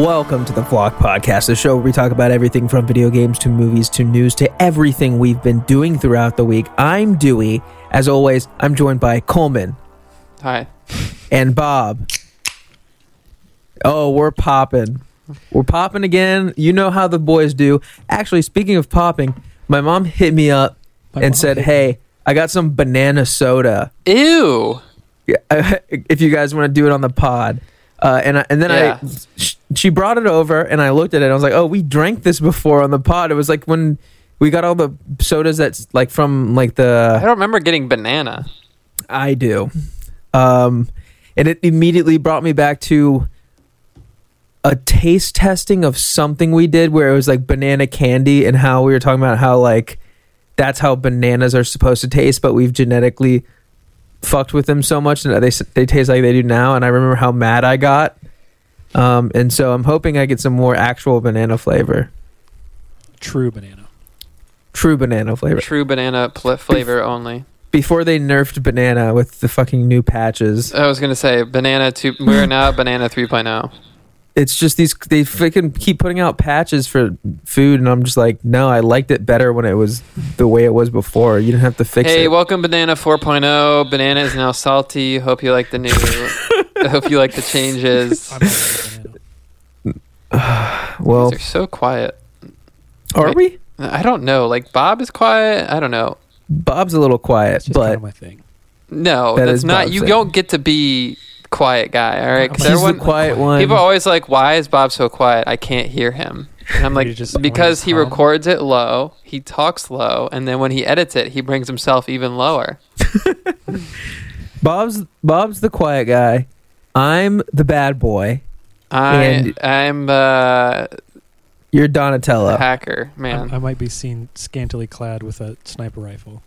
Welcome to the Vlog Podcast, the show where we talk about everything from video games to movies to news to everything we've been doing throughout the week. I'm Dewey. As always, I'm joined by Coleman Hi. and Bob. Oh, we're popping. We're popping again. You know how the boys do. Actually, speaking of popping, my mom hit me up My and said, "Hey, I got some banana soda. Ew. Yeah, if you guys want to do it on the pod." Uh, and I, and then Yeah. I sh- she brought it over and I looked at it. and I was like, "Oh, we drank this before on the pod." It was like when we got all the sodas that's like from like the. I don't remember getting banana. I do. Um, and it immediately brought me back to a taste testing of something we did where it was like banana candy and how we were talking about how like that's how bananas are supposed to taste, but we've genetically fucked with them so much that they they taste like they do now. And I remember how mad I got. Um, and so I'm hoping I get some more actual banana flavor, True banana. true banana flavor. True banana pl- flavor only. Before they nerfed banana with the fucking new patches. I was gonna say banana two. We're now at banana oh. 3.0. it's just these they freaking keep putting out patches for food and i'm just like no i liked it better when it was the way it was before you didn't have to fix Hey, it Hey, welcome banana 4.0. Banana is now salty. Hope you like the new. I hope you like the changes. I'm not a banana. well they're so quiet. are we I don't know. Like Bob is quiet. I don't know. bob's a little quiet It's just kind but of my thing. No, That that's is not. Bob's You thing. don't get to be quiet guy. All right, 'Cause He's he's everyone the quiet one People are always like, "Why is Bob so quiet? I can't hear him." And I'm like, just- because he when he's calm. records it low, he talks low, and then when he edits it, he brings himself even lower. bob's bob's the quiet guy i'm the bad boy I, And- I'm uh, you're a donatello hacker, I, man. I might be seen scantily clad with a sniper rifle.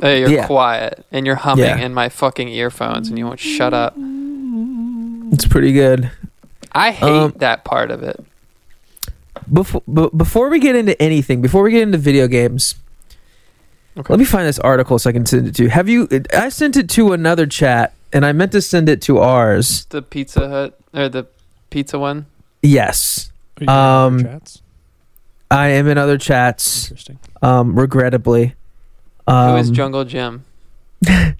Hey, you're Yeah. quiet, and you're humming Yeah. in my fucking earphones, and you won't shut up. it's pretty good I hate Um, that part of it. before b- before we get into anything before we get into video games Okay. let me find this article so i can send it to you have you i sent it to another chat and i meant to send it to ours The Pizza Hut or the pizza one. yes Are you in other Um, chats? I am in other chats, Interesting. um, regrettably. Who is Um, Jungle Jim?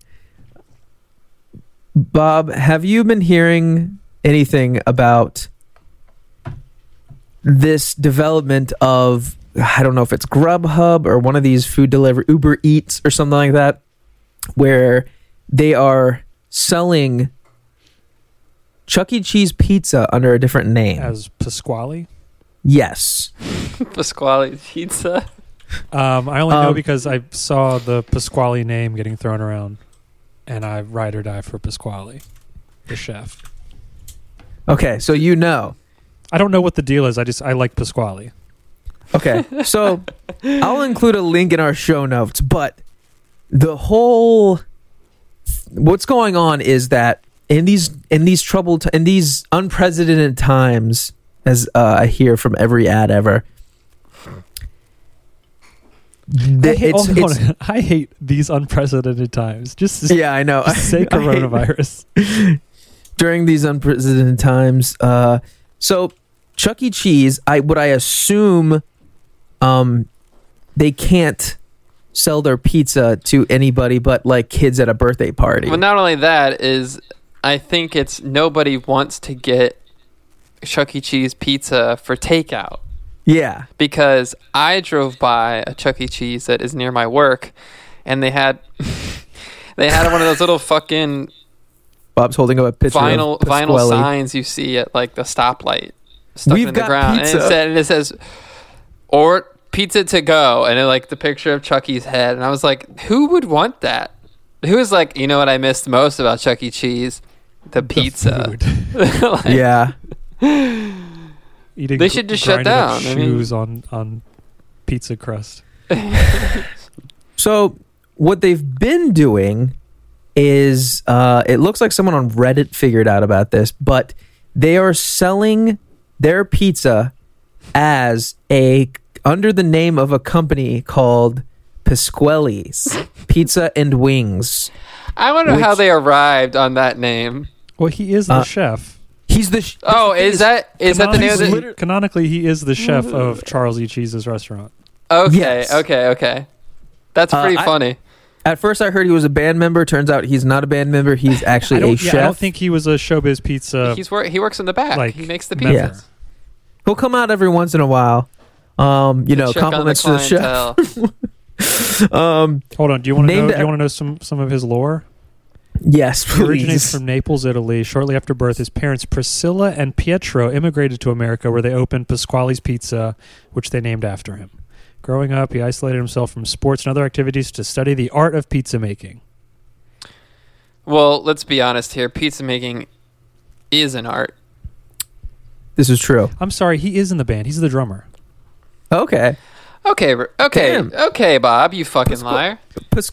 Bob, have you been hearing anything about this development of I don't know if it's Grubhub or one of these food delivery Uber Eats or something like that, where they are selling Chuck E. Cheese pizza under a different name. As Pasqually. yes. Pasqually Pizza. Um, I only know Um, because I saw the Pasqually name getting thrown around, and I ride or die for Pasqually, the chef. Okay, so you know. I don't know what the deal is. I just I like Pasqually. Okay, so I'll include a link in our show notes, but the whole what's going on is that in these in these troubled in these unprecedented times, as uh, I hear from every ad ever, I hate, it's, hold on. it's I hate these unprecedented times. Just, yeah, I know. just say coronavirus. during these unprecedented times. Uh, so Chuck E. Cheese, I what I assume, um, they can't sell their pizza to anybody but like kids at a birthday party. Well, not only that is, I think it's nobody wants to get Chuck E. Cheese pizza for takeout yeah, because I drove by a Chuck E. Cheese that is near my work, and they had they had one of those little fucking Bob's holding up a picture vinyl vinyl signs you see at like the stoplight stuck We've in the ground, and it, said, and it says or pizza to go, and it like the picture of Chuck E.'s head, and I was like, who would want that? Who was like, you know what I missed most about Chuck E. Cheese? The The pizza. food. Like, Yeah, Eating They should just shut grinded up down. I mean- Shoes on on pizza crust. So what they've been doing is uh, it looks like someone on Reddit figured out about this, but they are selling their pizza as a under the name of a company called Pasqually's Pizza and Wings. I wonder how they arrived on that name. Well, he is the Uh, chef. He He's the. Sh- Oh, is that is that the name of Canonically- the? Canonically, he is the chef of Charles E. Cheese's restaurant. Okay, Yes. okay, okay. That's Uh, pretty I- funny. At first, I heard he was a band member. Turns out he's not a band member. He's actually a don't, chef. I don't think he was a Showbiz Pizza. He's wor- he works in the back. like, he makes the member. pizzas. He'll come out every once in a while. Um, you know, Check on compliments to the chef. Um, Hold on. Do you want to know? Do you want to know some some of his lore? Yes, He originates from Naples, Italy. Shortly after birth, his parents Priscilla and Pietro immigrated to America, where they opened Pasqually's Pizza, which they named after him. Growing up, he isolated himself from sports and other activities to study the art of pizza making. well, let's be honest here. Pizza making is an art. This is true. I'm sorry, he is in the band. He's the drummer. Okay. Okay, okay, Damn. okay, Bob. You fucking Pasqu- liar.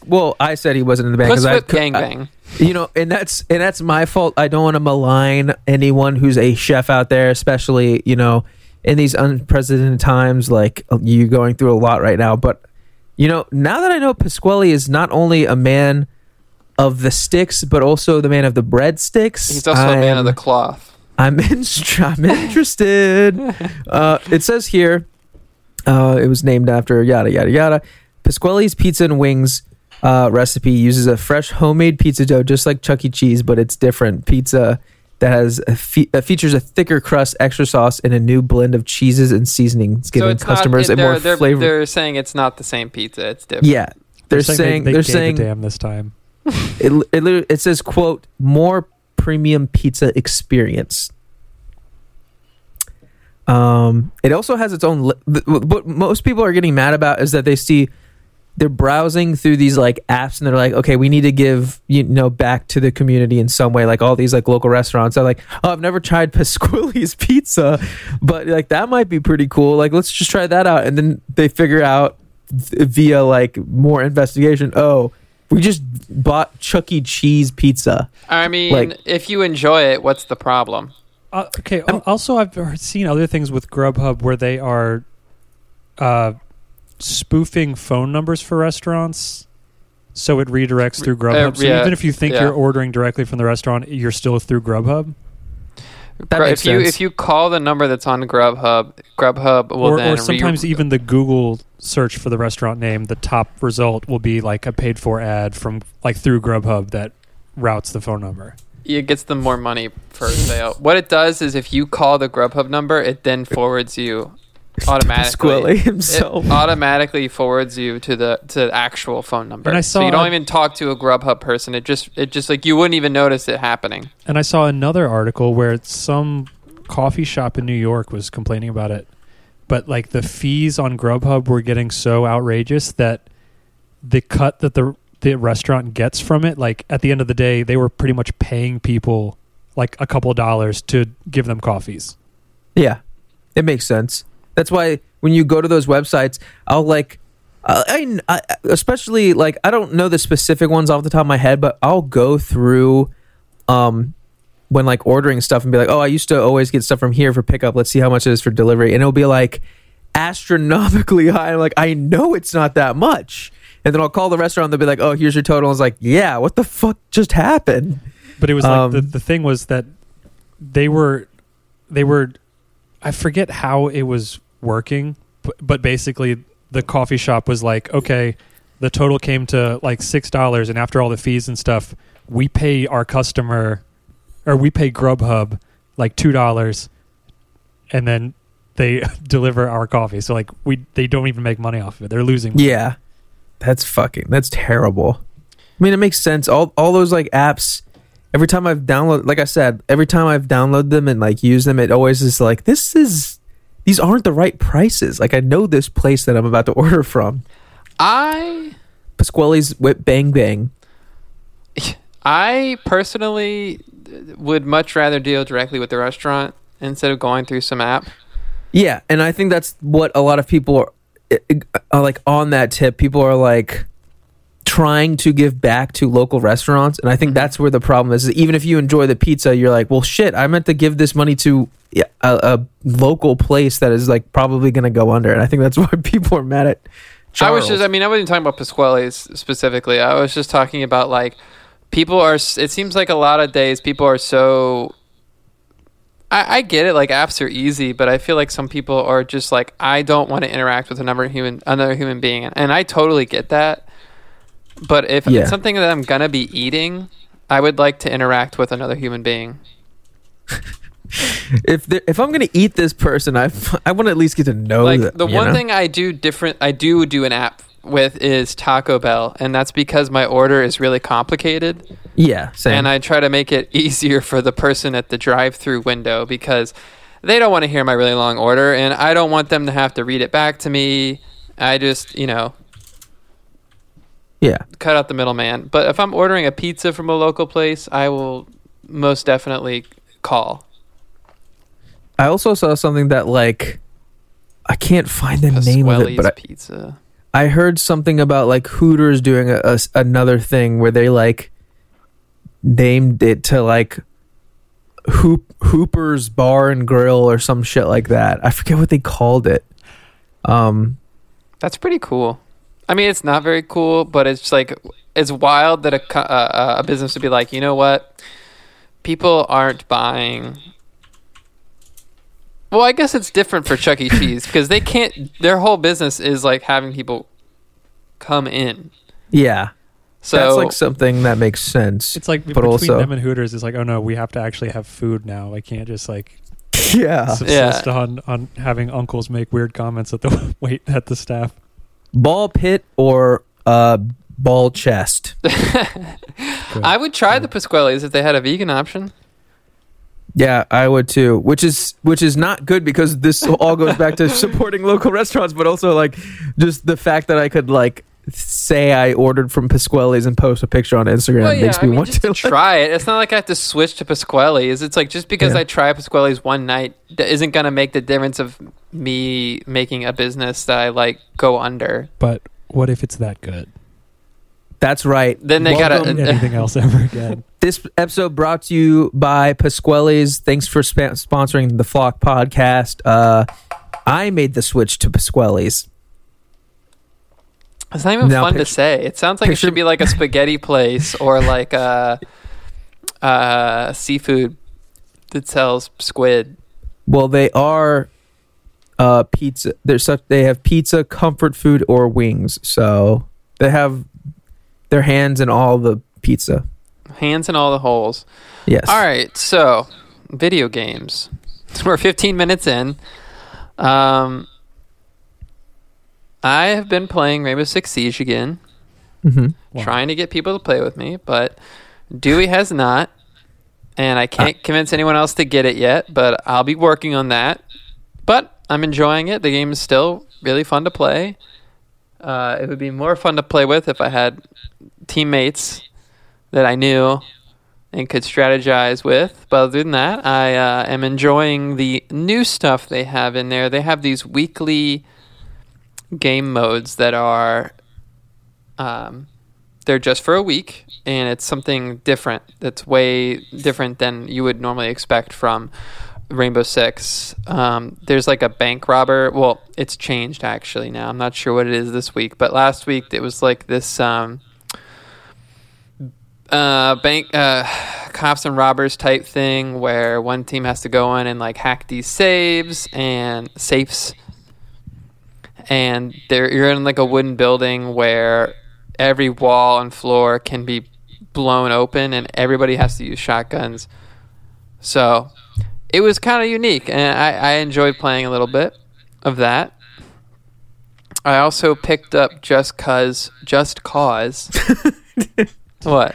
Well, I said he wasn't in the band Puss I gang I- bang. you know, and that's and that's my fault. I don't want to malign anyone who's a chef out there, especially you know in these unprecedented times, like uh, you going through a lot right now. But you know, now that I know Pasqually is not only a man of the sticks, but also the man of the breadsticks. He's also a man of the cloth. I'm in, I'm interested. uh, it says here, uh, it was named after yada yada yada. Pasqually's Pizza and Wings uh, recipe uses a fresh homemade pizza dough, just like Chuck E. Cheese, but it's different. Pizza that has a fe- uh, features a thicker crust, extra sauce, and a new blend of cheeses and seasonings, giving so it's customers not, a more they're, flavor. They're saying it's not the same pizza. It's different. yeah, they're, saying, they, they, are gave saying a damn this time. it, it, it says quote more premium pizza experience um it also has its own li- th- what most people are getting mad about is that they see they're browsing through these like apps and they're like okay we need to give you know back to the community in some way like all these like local restaurants are like oh i've never tried pasqually's pizza but like that might be pretty cool like let's just try that out and then they figure out th- via like more investigation oh we just bought Chuck E. Cheese pizza. I mean, Like- if you enjoy it, what's the problem? Uh, okay. al- also, I've seen other things with Grubhub where they are uh, spoofing phone numbers for restaurants, so it redirects through Grubhub. uh, so yeah, even if you think yeah. you're ordering directly from the restaurant, you're still through Grubhub. That Gr- makes if you sense. if you call the number that's on Grubhub, Grubhub will or, then or sometimes re- even the Google search for the restaurant name, the top result will be like a paid for ad from like through Grubhub that routes the phone number. It gets them more money per sale. What it does is if you call the Grubhub number, it then forwards you automatically. Pasqually himself. It automatically forwards you to the to the actual phone number. And I so saw you don't a- even talk to a Grubhub person. It just it just like you wouldn't even notice it happening. And I saw another article where some coffee shop in New York was complaining about it. But like the fees on Grubhub were getting so outrageous that the cut that the the restaurant gets from it, like at the end of the day, they were pretty much paying people like a couple dollars to give them coffees. Yeah, it makes sense. That's why when you go to those websites, I'll like, I, I, I- especially like I don't know the specific ones off the top of my head, but I'll go through, um, when like ordering stuff and be like, oh, I used to always get stuff from here for pickup. Let's see how much it is for delivery, and it'll be like astronomically high. I'm like, I know it's not that much, and then I'll call the restaurant. And They'll be like, oh, here's your total. I was like, yeah, what the fuck just happened? But it was like the, Um, the thing was that they were they were I forget how it was working, but, but basically the coffee shop was like, okay, the total came to like six dollars, and after all the fees and stuff, we pay our customer or we pay Grubhub like two dollars, and then they deliver our coffee. So like we they don't even make money off of it; they're losing. Money. Yeah, that's fucking. That's terrible. I mean, it makes sense. All all those like apps. Every time I've downloaded, like I said, every time I've downloaded them and like use them, it always is like this is these aren't the right prices. Like I know this place that I'm about to order from, I Pasqually's Whip Bang Bang. I personally would much rather deal directly with the restaurant instead of going through some app. Yeah, and I think that's what a lot of people like on that tip. People are like trying to give back to local restaurants, and I think Mhm. that's where the problem is. is Even if you enjoy the pizza, you're like, well, shit, I meant to give this money to a, a local place that is like probably going to go under, and I think that's why people are mad at. I was just, I mean, I wasn't talking about Pasqually's specifically. I was just talking about like people are, it seems like a lot of days people are so I, I get it. Like apps are easy, but I feel like some people are just like, I don't want to interact with another human, another human being, and I totally get that. But if Yeah. it's something that I'm gonna be eating, I would like to interact with another human being. If there, if I'm gonna eat this person, I I want to at least get to know like them, the one know? thing I do different, I do do an app with is Taco Bell, and that's because my order is really complicated. Yeah, same. and I try to make it easier for the person at the drive-through window because they don't want to hear my really long order and I don't want them to have to read it back to me. I just, you know, yeah, cut out the middleman. But if I'm ordering a pizza from a local place, I will most definitely call. I also saw something that like I can't find the name of it, but I, pizza. I heard something about like Hooters doing a, a another thing where they like named it to like Hoop Hooper's Bar and Grill or some shit like that. I forget what they called it. Um, That's pretty cool. I mean, it's not very cool, but it's like it's wild that a uh, a business would be like, you know what? People aren't buying. Well, I guess it's different for Chuck E. Cheese because they can't. Their whole business is like having people come in. yeah, So that's like something that makes sense. It's like But between also- them and Hooters, is like, oh no, we have to actually have food now. I can't just like yeah, subsist on on having uncles make weird comments at the wait at the staff. ball pit or uh ball chest. I would try the Pasqually's if they had a vegan option. Yeah, I would too. Which is which is not good because this all goes back to supporting local restaurants, but also like just the fact that I could like say I ordered from Pasqually's and post a picture on Instagram Well, yeah, makes I me mean, want just to. to try it. It's not like I have to switch to Pasqually's. It's like just because Yeah. I try Pasqually's one night d- isn't going to make the difference of me making a business that I like go under. But what if it's that good? That's right. Then they gotta- Welcome- uh, Anything else ever again? This episode brought to you by Pasqually's. Thanks for spa- sponsoring the Flock podcast. Uh, I made the switch to Pasqually's. It's not even Now fun to say. It sounds like it should be like a spaghetti place or like a, uh seafood that sells squid. Well, they are uh, pizza. There's such they have pizza, comfort food, or wings. So they have their hands in all the pizza. Hands in all the holes. Yes. All right, so video games. We're 15 minutes in. Um, I have been playing Rainbow Six Siege again, hmm Wow. trying to get people to play with me, but Dewey has not, and I can't convince anyone else to get it yet. But I'll be working on that. But I'm enjoying it. The game is still really fun to play. Uh, it would be more fun to play with if I had teammates that I knew and could strategize with. But other than that, I uh, am enjoying the new stuff they have in there. They have these weekly game modes that are um, they're just for a week, and it's something different. That's way different than you would normally expect from Rainbow Six. Um, there's like a bank robber. Well, it's changed actually now. I'm not sure what it is this week, but last week it was like this. Um, uh, bank uh, cops and robbers type thing where one team has to go in and like hack these saves and safes. And there you're in like a wooden building where every wall and floor can be blown open and everybody has to use shotguns. So it was kind of unique and I, I enjoyed playing a little bit of that. I also picked up just cause just cause what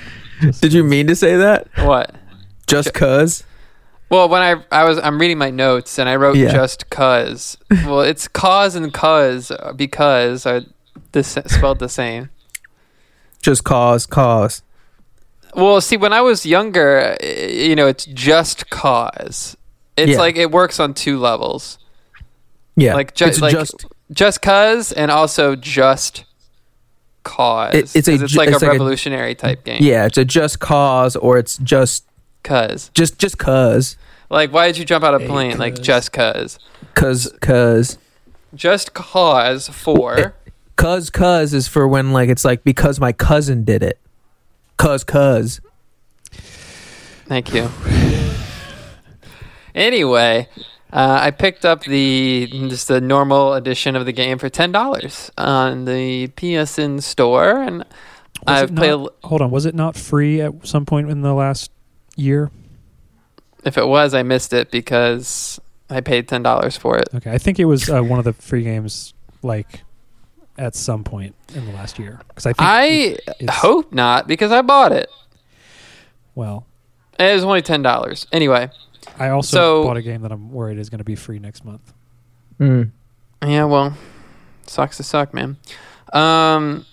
Did you mean to say that? what Just cuz? Well, when I I was I'm reading my notes and I wrote Yeah. just cause. well, it's cause and cause uh, because are the, spelled the same. Just cause, cause. Well, see, when I was younger, uh, you know, it's just cause. It's Yeah. like it works on two levels, Yeah. like, ju- it's like just just cause and also just cause. It- it's a 'Cause it's like it's a like a- revolutionary type game. yeah, it's a just cause or it's just cause just just cuz like why did you jump out of a plane? Like just cause. cuz cuz Just cause for. cuz cuz is for when like it's like because my cousin did it. Cuz cuz. Thank you. Anyway, uh, I picked up the just the normal edition of the game for ten dollars on the PSN store, and Was I've it played. not- hold on, was it not free at some point in the last year? If it was, I missed it because I paid ten dollars for it. Okay, I think it was uh, one of the free games, like at some point in the last year. Because I I it's- hope not because I bought it. well, It was only ten dollars. Anyway, I also So- bought a game that I'm worried is going to be free next month. Mm. yeah, well, sucks to suck, man. Um,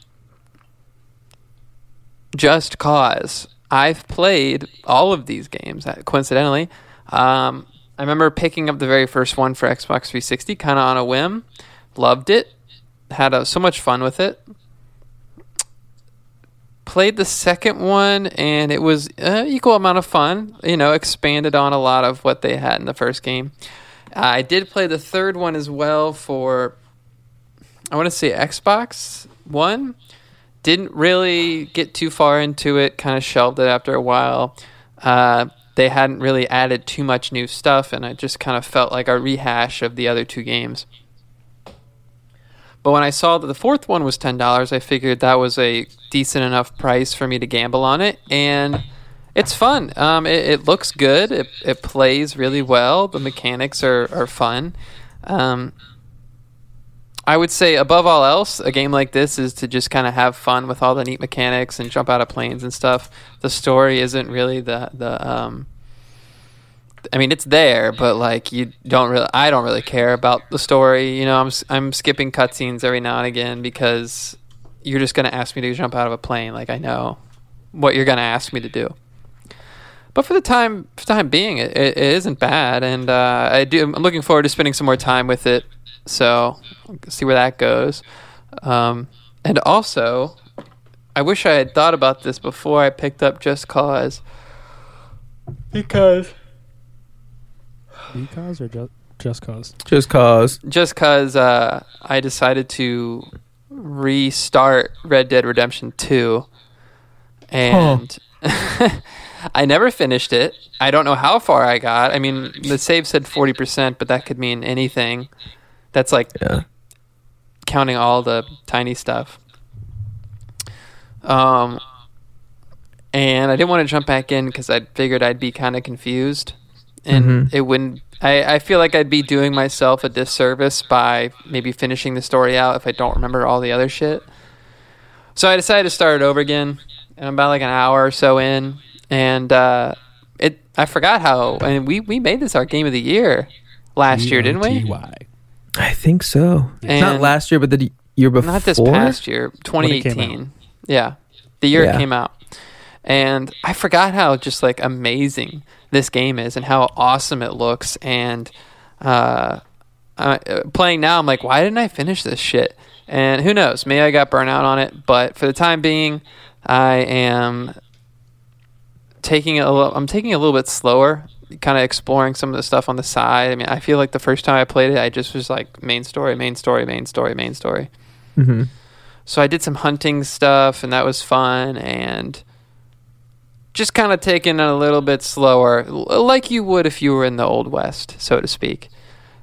Just Cause. I've played all of these games. uh, Coincidentally, um, I remember picking up the very first one for Xbox 360, kind of on a whim. Loved it. Had uh so much fun with it. Played the second one, and it was uh, equal amount of fun. You know, expanded on a lot of what they had in the first game. I did play the third one as well for, I want to say Xbox One. Didn't really get too far into it. Kind of shelved it after a while. Uh, they hadn't really added too much new stuff, and it just kind of felt like a rehash of the other two games. But when I saw that the fourth one was ten dollars, I figured that was a decent enough price for me to gamble on it, and it's fun. Um, it, it looks good. It, it plays really well. The mechanics are are fun. Um, I would say above all else, a game like this is to just kind of have fun with all the neat mechanics and jump out of planes and stuff. The story isn't really the the um, I mean, it's there, but like you don't really. I don't really care about the story. You know, I'm I'm skipping cutscenes every now and again because you're just gonna ask me to jump out of a plane. Like I know what you're gonna ask me to do. But for the time for time being, it, it, it isn't bad, and uh, I do. I'm looking forward to spending some more time with it. So see where that goes. Um, and also, I wish I had thought about this before I picked up Just Cause. Because Because or just just cause? Just cause. just because uh, I decided to restart Red Dead Redemption 2. And I never finished it. I don't know how far I got. I mean, the save said 40%, but that could mean anything. That's like Yeah. counting all the tiny stuff. Um, and I didn't want to jump back in because I figured I'd be kind of confused, and Mhm. it wouldn't. I, I feel like I'd be doing myself a disservice by maybe finishing the story out if I don't remember all the other shit. So I decided to start it over again, and I'm about like an hour or so in, and uh, it. I forgot how, and we we made this our game of the year last year, didn't we? G-O-T-Y. I think so. And- Not last year, but the year before. Not this past year, 2018. Yeah, the year it came out. And I forgot how just like amazing this game is and how awesome it looks. And uh, uh, playing now, I'm like, why didn't I finish this shit? And who knows? Maybe I got burnt out on it. But for the time being, I am taking it a little. I'm taking a little bit slower. Kind of exploring some of the stuff on the side. I mean, I feel like the first time I played it, I just was like main story, main story, main story, main story. hmm So I did some hunting stuff, and that was fun, and just kind of taking it a little bit slower, like you would if you were in the Old West, so to speak.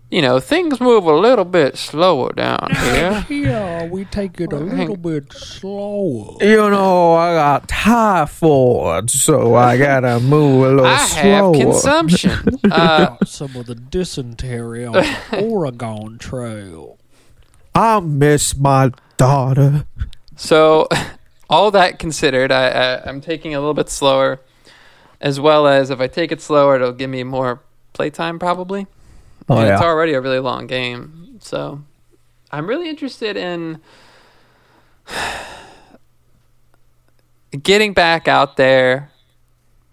You know, things move a little bit slower down here. Yeah, we take it a little bit slower. You know, I got typhoid, so I gotta move a little I have slower. consumption. Uh, some of the dysentery on the Oregon Trail. I miss my daughter. so, all that considered, I, I, I'm taking a little bit slower, as well as if I take it slower, it'll give me more playtime probably. Oh and yeah. it's already a really long game. So I'm really interested in getting back out there,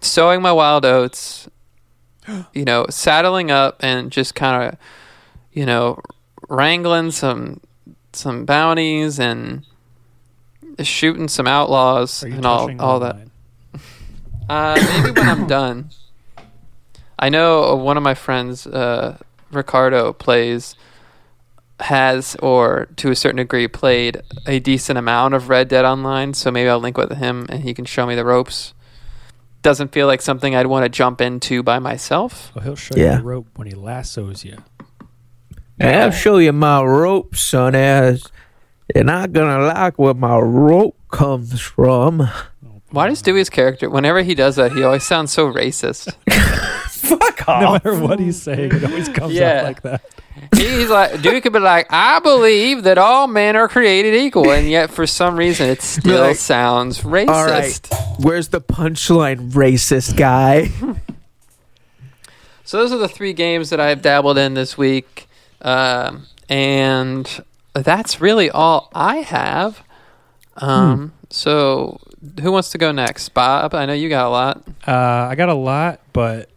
sowing my wild oats, you know, saddling up and just kind of, you know, wrangling some some bounties and shooting some outlaws and all all that. Uh, maybe when I'm done. I know one of my friends, uh, Ricardo, plays, has, or to a certain degree, played a decent amount of Red Dead Online. So maybe I'll link with him and he can show me the ropes. doesn't feel like something I'd want to jump into by myself. Well, he'll show Yeah. you the rope when he lassos you. I'll show you my rope, son ass. You're not gonna like where my rope comes from. Why does Dewey's character, whenever he does that, he always sounds so racist? Fuck off. No off. matter what he's saying, it always comes Yeah. out like that. He's like, Dewey could be like, I believe that all men are created equal, and yet for some reason it still Like, sounds All right. racist. Where's the punchline, racist guy? So those are the three games that I've dabbled in this week, um, and that's really all I have. Um, So who wants to go next, Bob? I know you got a lot. Uh, I got a lot, but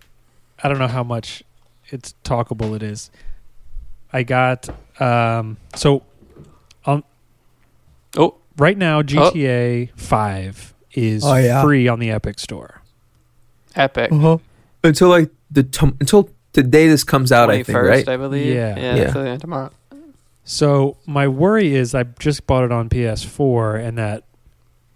I don't know how much it's talkable it is. I got um, so on Oh, right now GTA Five is Oh, yeah. free on the Epic Store. epic. Uh-huh. Until like the t- until the day this comes out, I think, right? I believe. Yeah. yeah, Yeah. so, yeah, tomorrow. So my worry is I just bought it on PS4 and that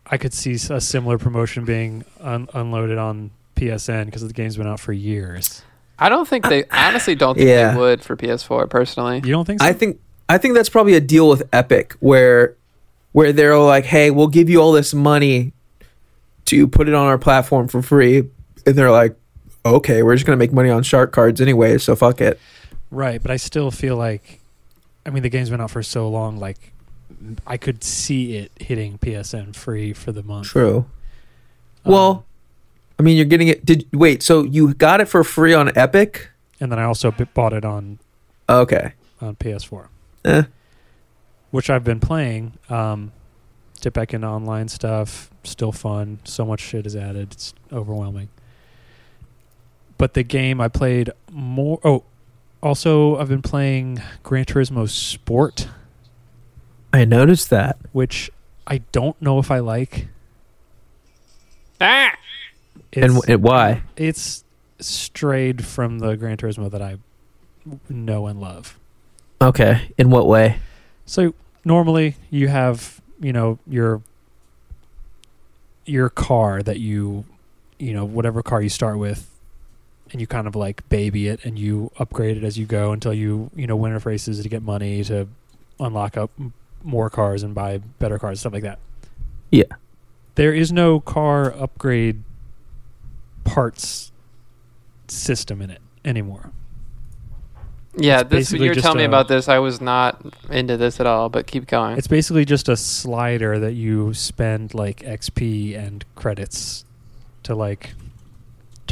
I could see a similar promotion being un- unloaded on PSN because the game's been out for years. I don't think they honestly don't think Yeah. they would for PS4 personally. You don't think so? I think I think that's probably a deal with Epic where where they're like, "Hey, we'll give you all this money to put it on our platform for free," and they're like, "Okay, we're just gonna make money on shark cards anyway, so fuck it." Right, but I still feel like, I mean, the game's been out for so long. Like, I could see it hitting PSN free for the month. True. Um, well, I mean, you're getting it. Did wait? So you got it for free on Epic? and then I also b- bought it on Okay. on PS4, Eh. which I've been playing. Um, dip back into online stuff. Still fun. So much shit is added. It's overwhelming. But the game I played more. Oh, also I've been playing Gran Turismo Sport, I noticed that. which I don't know if I like. Ah! And, It's- and why? it's strayed from the Gran Turismo that I know and love. Okay. In what way? So normally you have, you know, your your car that you you know, whatever car you start with and you kind of like baby it and you upgrade it as you go until you, you know, win enough races to get money to unlock up more cars and buy better cars, stuff like that. Yeah. There is no car upgrade parts system in it anymore. Yeah, It's this basically you were just telling me about this. I was not into this at all, but keep going. It's basically just a slider that you spend like XP and credits to like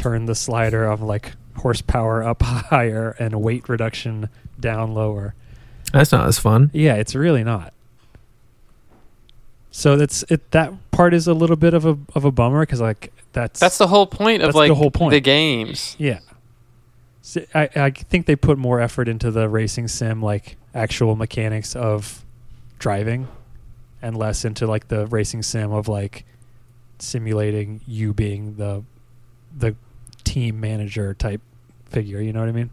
turn the slider of like horsepower up higher and weight reduction down lower. That's not as fun. Yeah, it's really not. So that's it. That part is a little bit of a of a bummer because like that's That's the whole point of like the whole point. the games. yeah. So I I think they put more effort into the racing sim like actual mechanics of driving, and less into like the racing sim of like simulating you being the the team manager type figure. You know what I mean?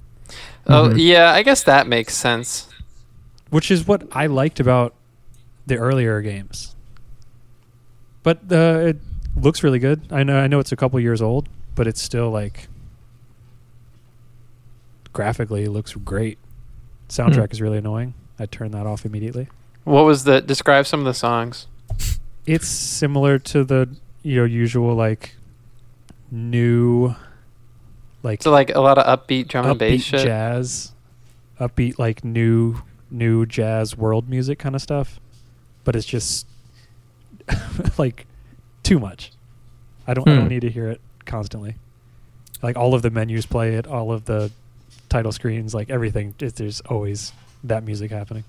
Oh Mhm. yeah, I guess that makes sense. which is what I liked about the earlier games. But uh, it looks really good. I know I know it's a couple years old, but it's still like graphically it looks great. Soundtrack Hmm. is really annoying. I turned that off immediately. What was the describe some of the songs? It's similar to the you know usual like new like So like a lot of upbeat drum and bass shit. jazz, upbeat like new new jazz world music kind of stuff, but it's just like too much. I don't I Hmm. don't need to hear it constantly. Like all of the menus play it, all of the title screens, like everything. It, there's always that music happening.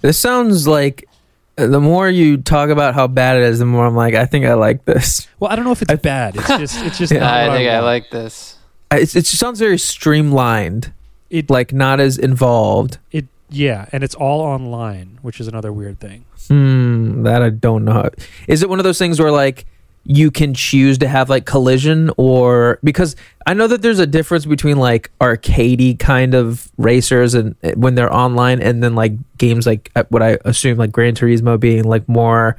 This sounds like uh, the more you talk about how bad it is, the more I'm like, I think I like this. Well, I don't know if it's I- bad. It's just it's just. Yeah. not I think I want. like this. It just sounds very streamlined, it. like not as involved. It yeah, and it's all online, which is another weird thing. Hmm, that I don't know. Is it one of those things where like you can choose to have like collision or because I know that there's a difference between like arcadey kind of racers and uh, when they're online and then like games like uh, what I assume like Gran Turismo being like more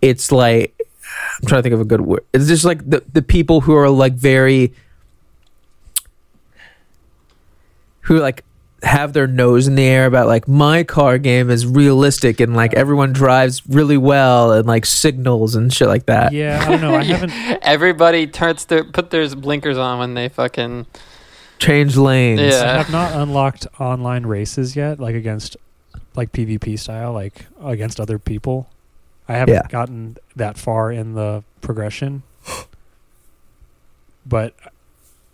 it's like I'm trying to think of a good word. It's just like the the people who are like very who like have their nose in the air about like my car game is realistic and like everyone drives really well and like signals and shit like that. Yeah, I don't know. I haven't. Everybody turns their put their blinkers on when they fucking Change lanes. Yeah, I have not unlocked online races yet, like against like PvP style, like against other people. I haven't Yeah. gotten that far in the progression, but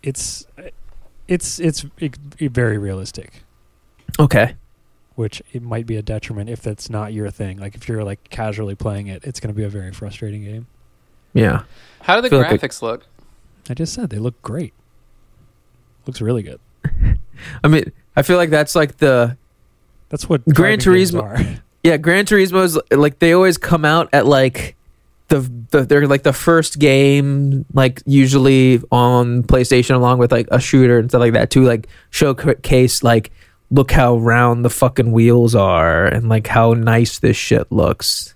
it's it's it's it, very realistic, Okay. which it might be a detriment if that's not your thing. Like if you're like casually playing it, it's going to be a very frustrating game. Yeah. How do the Feel like a- graphics look? I just said they look great. Looks really good. I mean, I feel like that's like the That's what Gran driving games Turismo- are. yeah, Gran Turismo's like they always come out at like the, the they're like the first game like usually on PlayStation along with like a shooter and stuff like that to like showcase like look how round the fucking wheels are and like how nice this shit looks.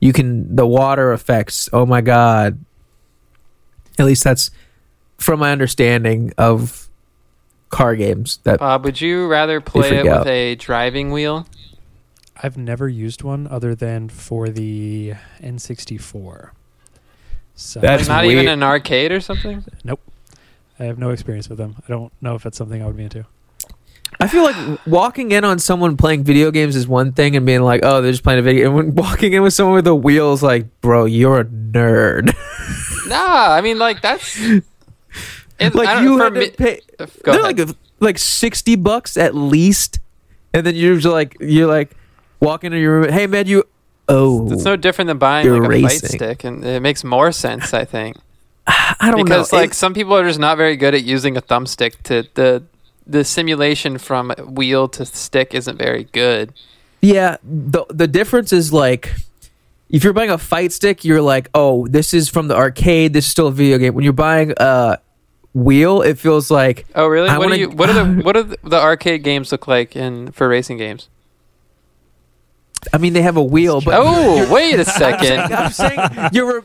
You can the water effects. Oh my god. At least that's from my understanding of car games that Bob, would you rather play it with out. a driving wheel? I've never used one other than for the N64. So That's Not weird. even an arcade or something? Nope, I have no experience with them. I don't know if it's something I would be into. I feel like walking in on someone playing video games is one thing, and being like, "Oh, they're just playing a video." And when walking in with someone with a wheel is like, "Bro, you're a nerd." Nah, I mean like that's it, like you for had to me- pay. Go they're ahead. like like sixty bucks at least, and then you're just like you're like walking into your room. Hey man, you. Oh, it's no different than buying like a fight racing. stick, and it makes more sense, I think, I don't know because know. like It- some people are just not very good at using a thumbstick. To the the simulation from wheel to stick isn't very good. Yeah, the the difference is like if you're buying a fight stick, you're like, oh, this is from the arcade. This is still a video game. When you're buying a wheel, it feels like Oh, really? I what do wanna- you? What are the what do the, the arcade games look like in for racing games? I mean they have a wheel, but oh, wait a I'm second. saying, I'm saying you're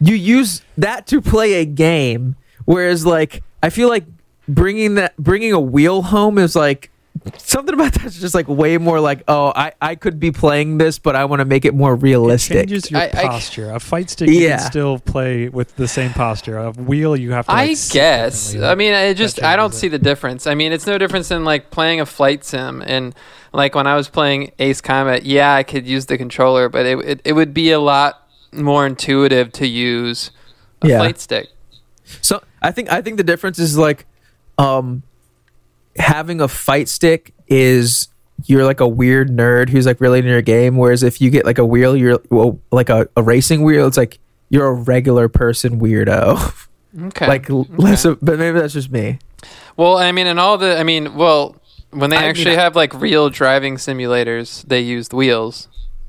you use that to play a game, whereas like I feel like bringing that bringing a wheel home is like something about that's just like way more like oh I I could be playing this, but I want to make it more realistic. It realistic. changes your I- I- posture. A fight stick you Yeah. can still play with the same posture. A wheel you have to. Like, I guess. I mean, I just I don't changes see the difference. I mean, it's no difference in like playing a flight sim and like when I was playing Ace Combat. Yeah, I could use the controller, but it it, it would be a lot more intuitive to use a Yeah. flight stick. So I think I think the difference is like um having a fight stick is you're like a weird nerd who's like really into your game, whereas if you get like a wheel, you're well, like a, a racing wheel, it's like you're a regular person weirdo. Okay. like l less of, but maybe that's just me. well, I mean, and all the I mean, well, when they I actually I- have like real driving simulators, they used wheels.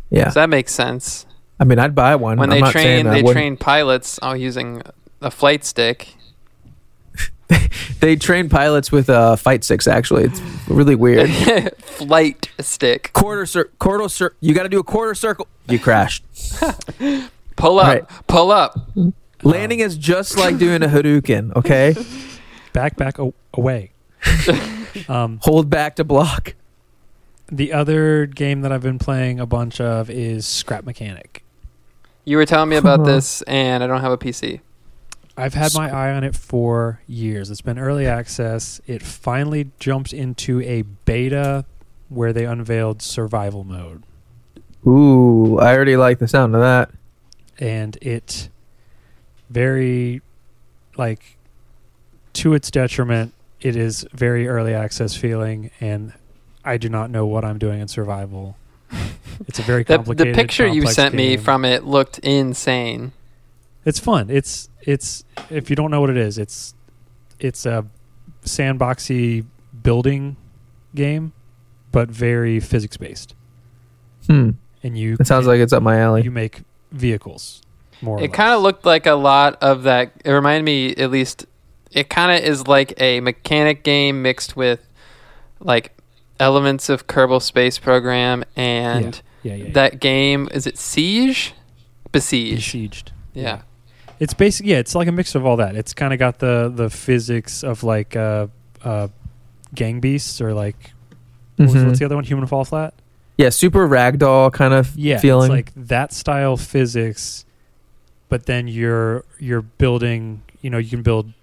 Yeah. So that makes sense. I mean, I'd buy one. When I'm they train they wouldn't. train pilots oh, using a flight stick. They train pilots with uh, fight sticks. Actually, it's really weird. flight stick. quarter cir- quarter cir- You got to do a quarter circle. You crashed. Pull up. Right. Pull up. Landing is just like doing a Hadouken. Okay, back back a- away. um, hold back to block. the other game that I've been playing a bunch of is Scrap Mechanic. You were telling me about this, and I don't have a PC. I've had my eye on it for years. It's been early access. It finally jumped into a beta where they unveiled survival mode. Ooh, I already like the sound of that. and it very like to its detriment it is very early access feeling and i do not know what i'm doing in survival it's a very The, complicated the picture you complex sent me from it looked insane. It's fun it's it's if you don't know what it is it's it's a sandboxy building game but very physics based Hmm. and you It sounds like it's up my alley. you make vehicles more It kind of looked like a lot of that. It reminded me, at least, it kind of is like a mechanic game mixed with like elements of Kerbal Space Program and yeah, yeah, yeah. that game. Is it Siege? besieged. besieged. Yeah. It's basically Yeah, it's like a mix of all that. It's kind of got the the physics of like uh, uh, gang beasts or like what was- Mhm. what's the other one? Human Fall Flat. Yeah, super ragdoll kind of Yeah, feeling. it's like that style physics, but then you're you're building. You know, you can build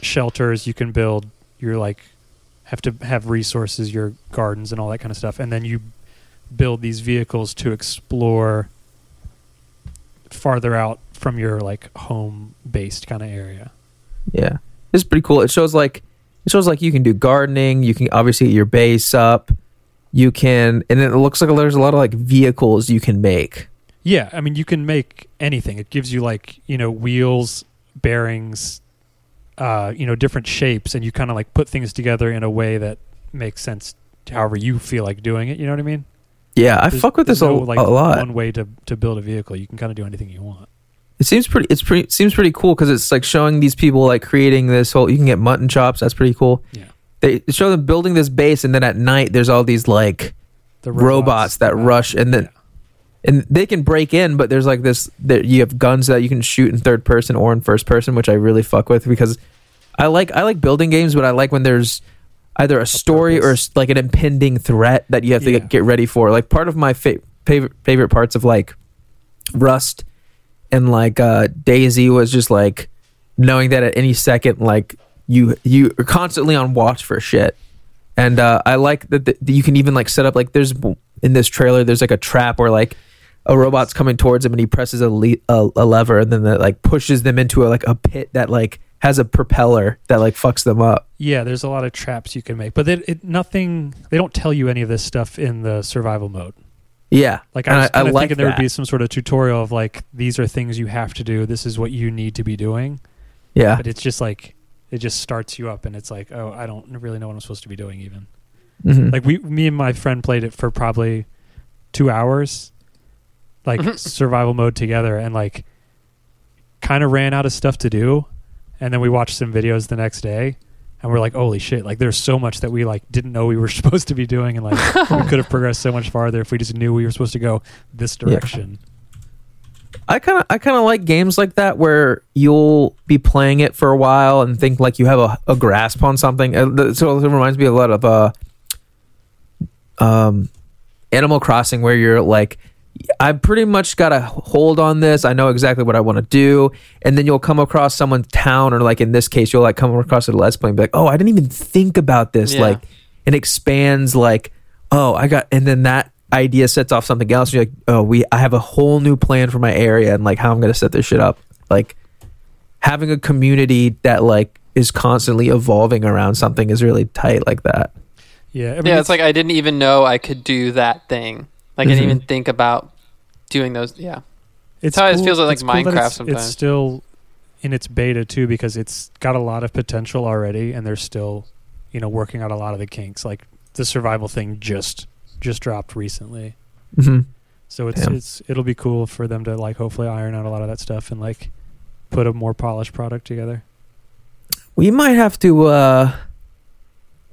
shelters. You can build. You're like have to have resources, your gardens and all that kind of stuff, and then you build these vehicles to explore farther out from your like home based kind of area. Yeah, it's pretty cool. It shows like it shows like you can do gardening. You can obviously get your base up. You can, and it looks like there's a lot of like vehicles you can make. Yeah, I mean, you can make anything. It gives you like you know wheels, bearings, uh, you know, different shapes, and you kind of like put things together in a way that makes sense. However, you feel like doing it. You know what I mean? Yeah, I There's- fuck with this a, like, a lot. One way to to build a vehicle, you can kind of do anything you want. It seems pretty. It's pretty. Seems pretty cool because it's like showing these people like creating this whole. You can get mutton chops. That's pretty cool. Yeah. They show them building this base, and then at night there's all these like The robots, that rush, and then Yeah. and they can break in, but there's like this. That you have guns that you can shoot in third person or in first person, which I really fuck with because I like I like building games, but I like when there's either a story or purpose. s- like an impending threat that you have to Yeah. get, get ready for. Like part of my fa- favorite favorite parts of like Rust and like uh DayZ was just like knowing that at any second like you you are constantly on watch for shit. And uh I like that, that you can even like set up like there's in this trailer there's like a trap where like a robot's coming towards him and he presses a, le- a, a lever and then that like pushes them into a, like a pit that like has a propeller that like fucks them up. Yeah, there's a lot of traps you can make, but it, it nothing. They don't tell you any of this stuff in the survival mode. Yeah. Like I was kind of like thinking there would be some sort of tutorial of like these are things you have to do. This is what you need to be doing. Yeah. But it's just like it just starts you up, and it's like, oh, I don't really know what I'm supposed to be doing. Even Mhm. like we, me and my friend played it for probably two hours, like survival mode together, and like kind of ran out of stuff to do, and then we watched some videos the next day. And we're like, holy shit! Like, there's so much that we like didn't know we were supposed to be doing, and like we could have progressed so much farther if we just knew we were supposed to go this Yeah. direction. I kind of I kind of like games like that where you'll be playing it for a while and think like you have a, a grasp on something. Uh, th- So it reminds me a lot of uh, um, Animal Crossing, where you're like, I pretty much got a hold on this. I know exactly what I want to do, and then you'll come across someone's town, or like in this case, you'll like come across a let's play and be like, oh, I didn't even think about this. Yeah. Like, it expands like, oh, I got, and then that idea sets off something else. You're like, oh, we, I have a whole new plan for my area and like how I'm gonna set this shit up. Like, having a community that like is constantly evolving around something is really tight like that. Yeah, I mean, yeah, it's, like I didn't even know I could do that thing. Like I didn't Mhm. even think about doing those. Yeah, it's how it feels like it's that Minecraft it's- sometimes. It's still in its beta too because it's got a lot of potential already, and they're still, you know, working out a lot of the kinks. Like the survival thing just just dropped recently, hmm so it's Damn. it's it'll be cool for them to like hopefully iron out a lot of that stuff and like put a more polished product together. We might have to. uh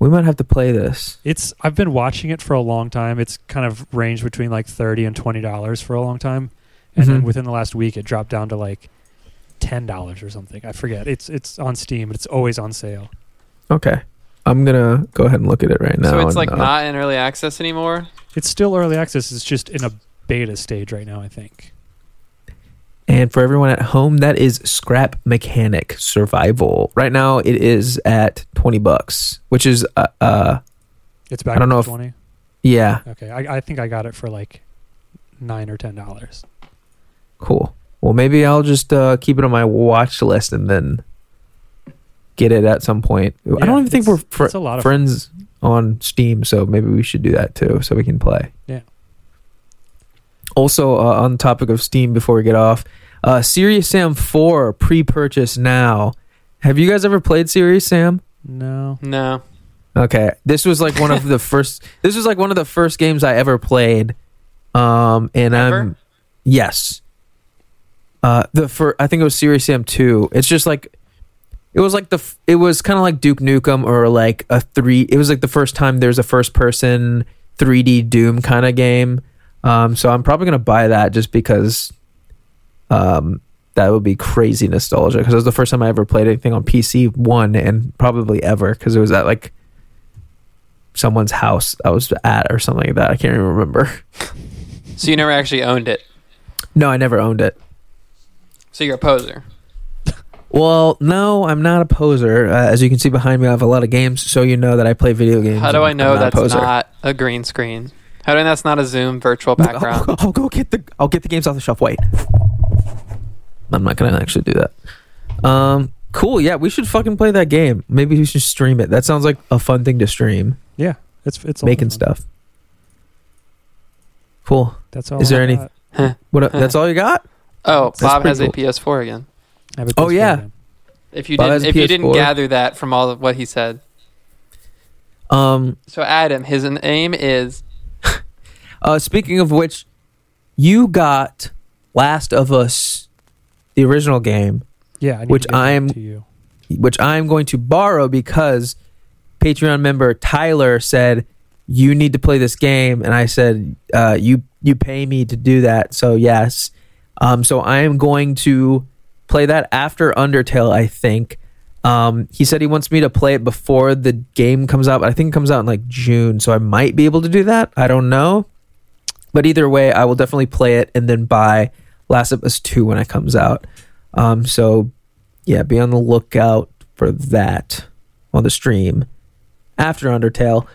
We might have to play this. It's I've been watching it for a long time. It's kind of ranged between like thirty and twenty dollars for a long time, and then Mhm. within the last week, it dropped down to like ten dollars or something. I forget. It's it's on Steam, but it's always on sale. Okay, I'm gonna go ahead and look at it right now. so it's and, like uh, not in early access anymore. It's still early access. It's just in a beta stage right now. I think. And for everyone at home, that is Scrap Mechanic Survival. Right now, it is at twenty bucks, which is uh, uh It's back. I don't know if- twenty. yeah, Okay, I, I think I got it for like nine or ten dollars. cool. Well, maybe I'll just uh, keep it on my watch list and then get it at some point. I don't even think we're fr- it's a lot of friends on Steam, so maybe we should do that too, so we can play. Yeah. Also, uh, on the topic of Steam, before we get off, uh, Serious Sam Four pre-purchase now. Have you guys ever played Serious Sam? No. No, Okay, this was like one of the first. This was like one of the first games I ever played. Um, and Ever? I'm yes. Uh, the for I think it was Serious Sam two. It's just like it was like the f- it was kind of like Duke Nukem or like a three. It was like the first time there's a first person 3D Doom kind of game. Um, so I'm probably gonna buy that just because Um, that would be crazy nostalgia because it was the first time I ever played anything on PC one and probably ever because it was at like someone's house I was at or something like that. I can't even remember. So you never actually owned it. No, I never owned it. So you're a poser. Well, no, I'm not a poser. Uh, as you can see behind me, I have a lot of games, so you know that I play video games. How do I know I'm that's not a green screen? How do I know that's not a Zoom virtual background? I'll, I'll go get the I'll get the games off the shelf. Wait, I'm not gonna actually do that. Um, cool. Yeah, we should fucking play that game. Maybe we should stream it. That sounds like a fun thing to stream. Yeah, it's it's making stuff. Cool. That's all. Is there I any- got. What? That's all you got? Oh, That's Bob has a PS4 again. I have a Oh, PS4 yeah. game. If you Bob didn't, has a if you didn't gather that from all of what he said. Um. So Adam, his name is Uh. Speaking of which, you got Last of Us, the original game, Yeah, I need Which to get I'm- to you. which I'm going to borrow because Patreon member Tyler said you need to play this game, and I said uh, you you pay me to do that, so yes. Um, so I am going to play that after Undertale. I think. Um, he said he wants me to play it before the game comes out, but I think it comes out in like June, so I might be able to do that. I don't know, but either way, I will definitely play it and then buy Last of Us Two when it comes out. Um, so yeah, be on the lookout for that on the stream after Undertale.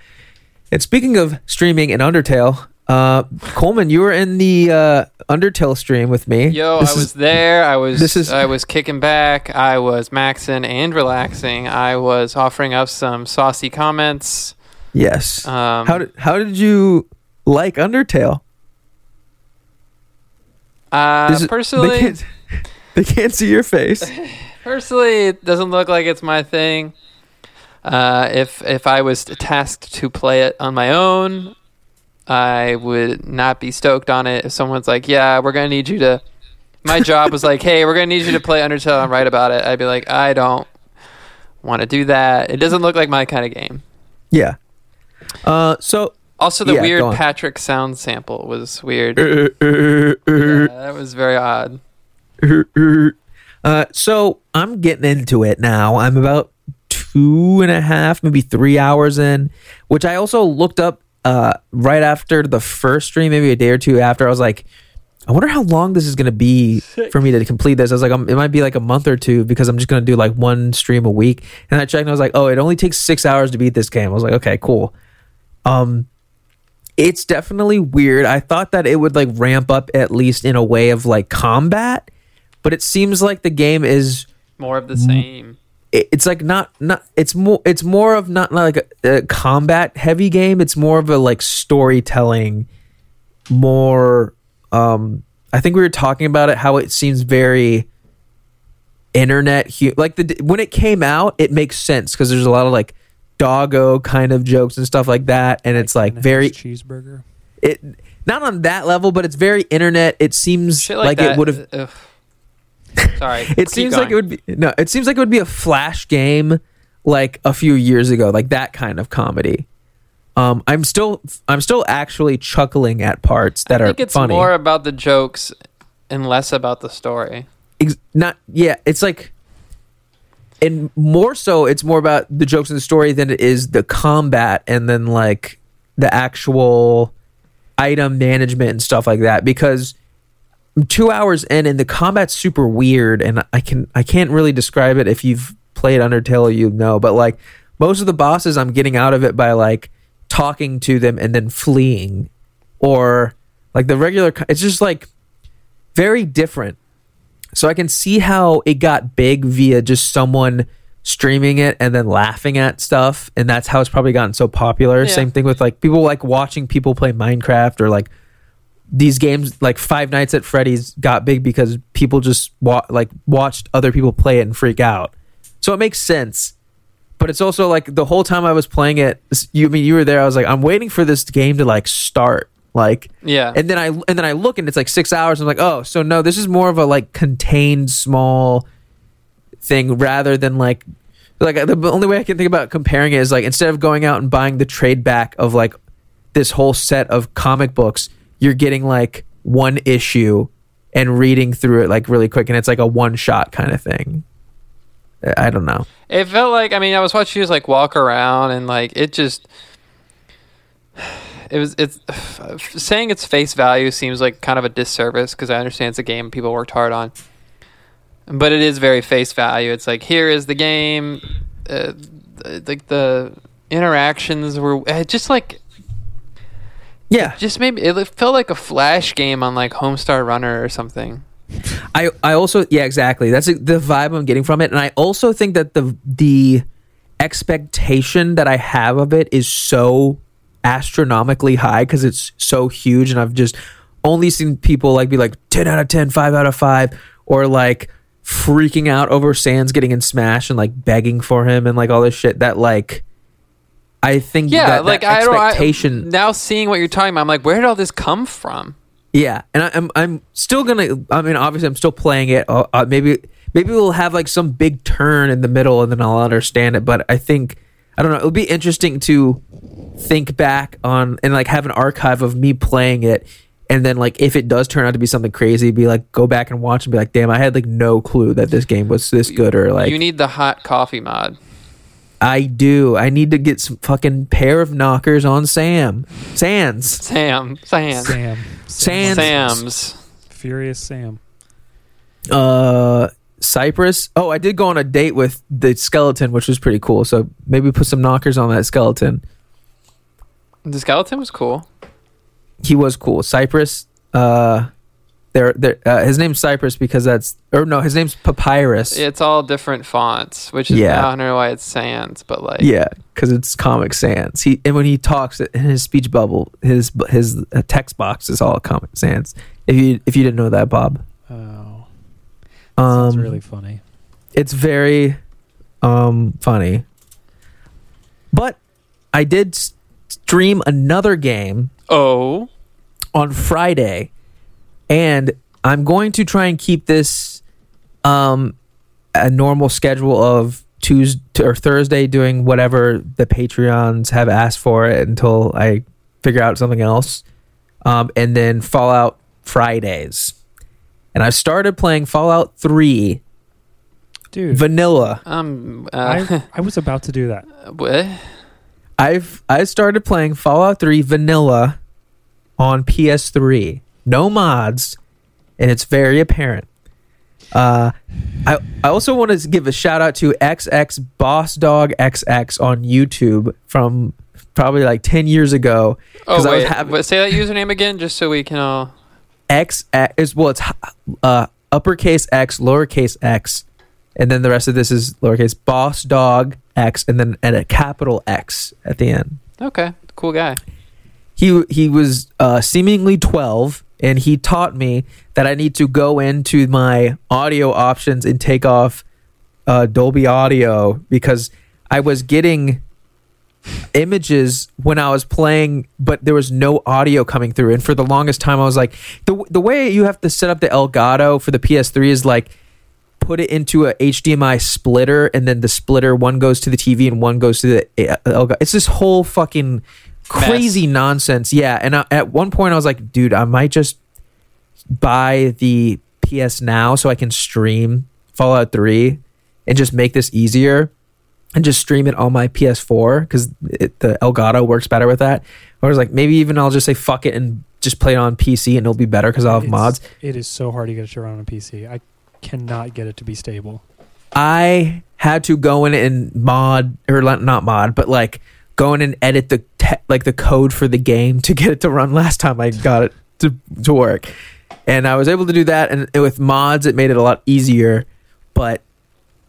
And speaking of streaming and Undertale, uh, Coleman, you were in the uh, Undertale stream with me. Yo, This I is- was there. I was this is- I was kicking back. I was maxing and relaxing. I was offering up some saucy comments. yes. Um, how did how did you like Undertale? Uh, is- personally, they can't, they can't see your face. personally, it doesn't look like it's my thing. Uh, if if I was tasked to play it on my own, I would not be stoked on it. If someone's like, "Yeah, we're gonna need you to," my job was like, "Hey, we're gonna need you to play Undertale and write about it," I'd be like, "I don't want to do that. It doesn't look like my kind of game." Yeah. Uh, so Also, the Yeah, weird. Patrick sound sample was weird. uh, Yeah, that was very odd. Uh, so I'm getting into it now. I'm about two and a half, maybe three hours in, which I also looked up uh, right after the first stream, maybe a day or two after. I was like, I wonder how long this is going to be for me to complete this. I was like, um, it might be like a month or two because I'm just going to do like one stream a week. And I checked and I was like, oh, it only takes six hours to beat this game. I was like, okay, cool. Um, it's definitely weird. I thought that it would like ramp up at least in a way of like combat, but it seems like the game is More of the same. it- it's like not not it's more it's more of not, not like a, a combat heavy game it's more of a like storytelling more um i think we were talking about it how it seems very internet hu- like the when it came out it makes sense because there's a lot of like doggo kind of jokes and stuff like that and it's like very cheeseburger. it not on that level but it's very internet it seems Shit like, like, it would have. Sorry. it keep seems like it would be no it seems like it would be a flash game like a few years ago like that kind of comedy um i'm still i'm still actually chuckling at parts that I are think it's funny more about the jokes and less about the story. Ex- not yeah it's like and more so it's more about the jokes in the story than it is the combat and then like the actual item management and stuff like that. Because two hours in and the combat's super weird and i can i can't really describe it. If you've played undertale you know. But like most of the bosses i'm getting out of it by like talking to them and then fleeing. Or like the regular it's just like very different so I can see how it got big via just someone streaming it and then laughing at stuff, and that's how it's probably gotten so popular. Yeah. Same thing with like people like watching people play Minecraft or like these games like Five Nights at Freddy's got big because people just wa- like watched other people play it and freak out. So it makes sense. But it's also like the whole time I was playing it, you I mean you were there. I was like, I'm waiting for this game to like start. Like Yeah. and then I and then I look and it's like six hours. I'm like, oh, so no, this is more of a like contained small thing rather than like like the only way I can think about comparing it is like instead of going out and buying the trade back of like this whole set of comic books, you're getting like one issue and reading through it like really quick and it's like a one shot kind of thing. I don't know. It felt like I mean I was watching you just like walk around and like it just it was it's saying its face value seems like kind of a disservice because I understand it's a game people worked hard on, but it is very face value. It's like here is the game, uh, like the interactions were just like Yeah. just maybe it felt like a flash game on like Homestar Runner or something. I I also yeah exactly that's the vibe I'm getting from it, and I also think that the the expectation that I have of it is so astronomically high because it's so huge, and I've just only seen people like be like ten out of 10, 5 out of five, or like freaking out over Sans getting in Smash and like begging for him and like all this shit that like. I think Yeah, that, like that I don't. I, expectation now seeing what you're talking about, I'm like, where did all this come from? Yeah, and I, I'm I'm still gonna. I mean, obviously, I'm still playing it. Uh, uh, maybe maybe we'll have like some big turn in the middle, and then I'll understand it. But I think I don't know. It'll be interesting to think back on and like have an archive of me playing it, and then like if it does turn out to be something crazy, be like go back and watch and be like, damn, I had like no clue that this game was this good, or like you need the hot coffee mod. I do. I need to get some fucking pair of knockers on Sam Sans Sam, Sam, Sam. Sans. Sam's. Furious Sam. uh Cypress. Oh, I did go on a date with the skeleton, which was pretty cool. So maybe put some knockers on that skeleton. The skeleton was cool. He was cool. Cypress. Uh, there, there. Uh, his name's Cypress because that's or no, his name's Papyrus. It's all different fonts, which is Yeah. I don't know why it's Sans, but like Yeah, because it's Comic Sans. He and when he talks in his speech bubble, his his uh, text box is all Comic Sans. If you if you didn't know that, Bob, um, sounds really funny. it's very um funny. But I did stream another game Oh, on Friday, and I'm going to try and keep this um a normal schedule of Tuesday or Thursday doing whatever the Patreons have asked for it until I figure out something else. Um, and then Fallout Fridays. And I started playing Fallout 3 Dude, Vanilla. um, I, uh, I was about to do that. what? I've I started playing Fallout 3 Vanilla on PS3. No mods, and it's very apparent. Uh, I I also want to give a shout out to XX Boss Dog XX on YouTube from probably like ten years ago. Oh 'Cause I was wait, having- say that username again, just so we can all. X is well, it's uh, uppercase X, lowercase X, and then the rest of this is lowercase Boss Dog X, and then and a capital X at the end. Okay, cool guy. he he was uh, seemingly 12 and he taught me that i need to go into my audio options and take off uh, dolby audio because i was getting images when i was playing but there was no audio coming through. And for the longest time i was like the, the way you have to set up the elgato for the ps3 is like put it into a hdmi splitter and then the splitter one goes to the tv and one goes to the uh, elgato. It's this whole fucking crazy nonsense. Yeah, and I, at one point I was like, dude, I might just buy the PS Now so I can stream Fallout 3 and just make this easier and just stream it on my PS4 because the Elgato works better with that. Or I was like, maybe even I'll just say fuck it and just play it on PC and it'll be better because I'll have It's- mods. It is so hard to get it to run on a PC. I cannot get it to be stable. I had to go in and mod or not not mod, but like go in and edit the te- like the code for the game to get it to run. Last time I got it to to work, and I was able to do that. And with mods, it made it a lot easier. But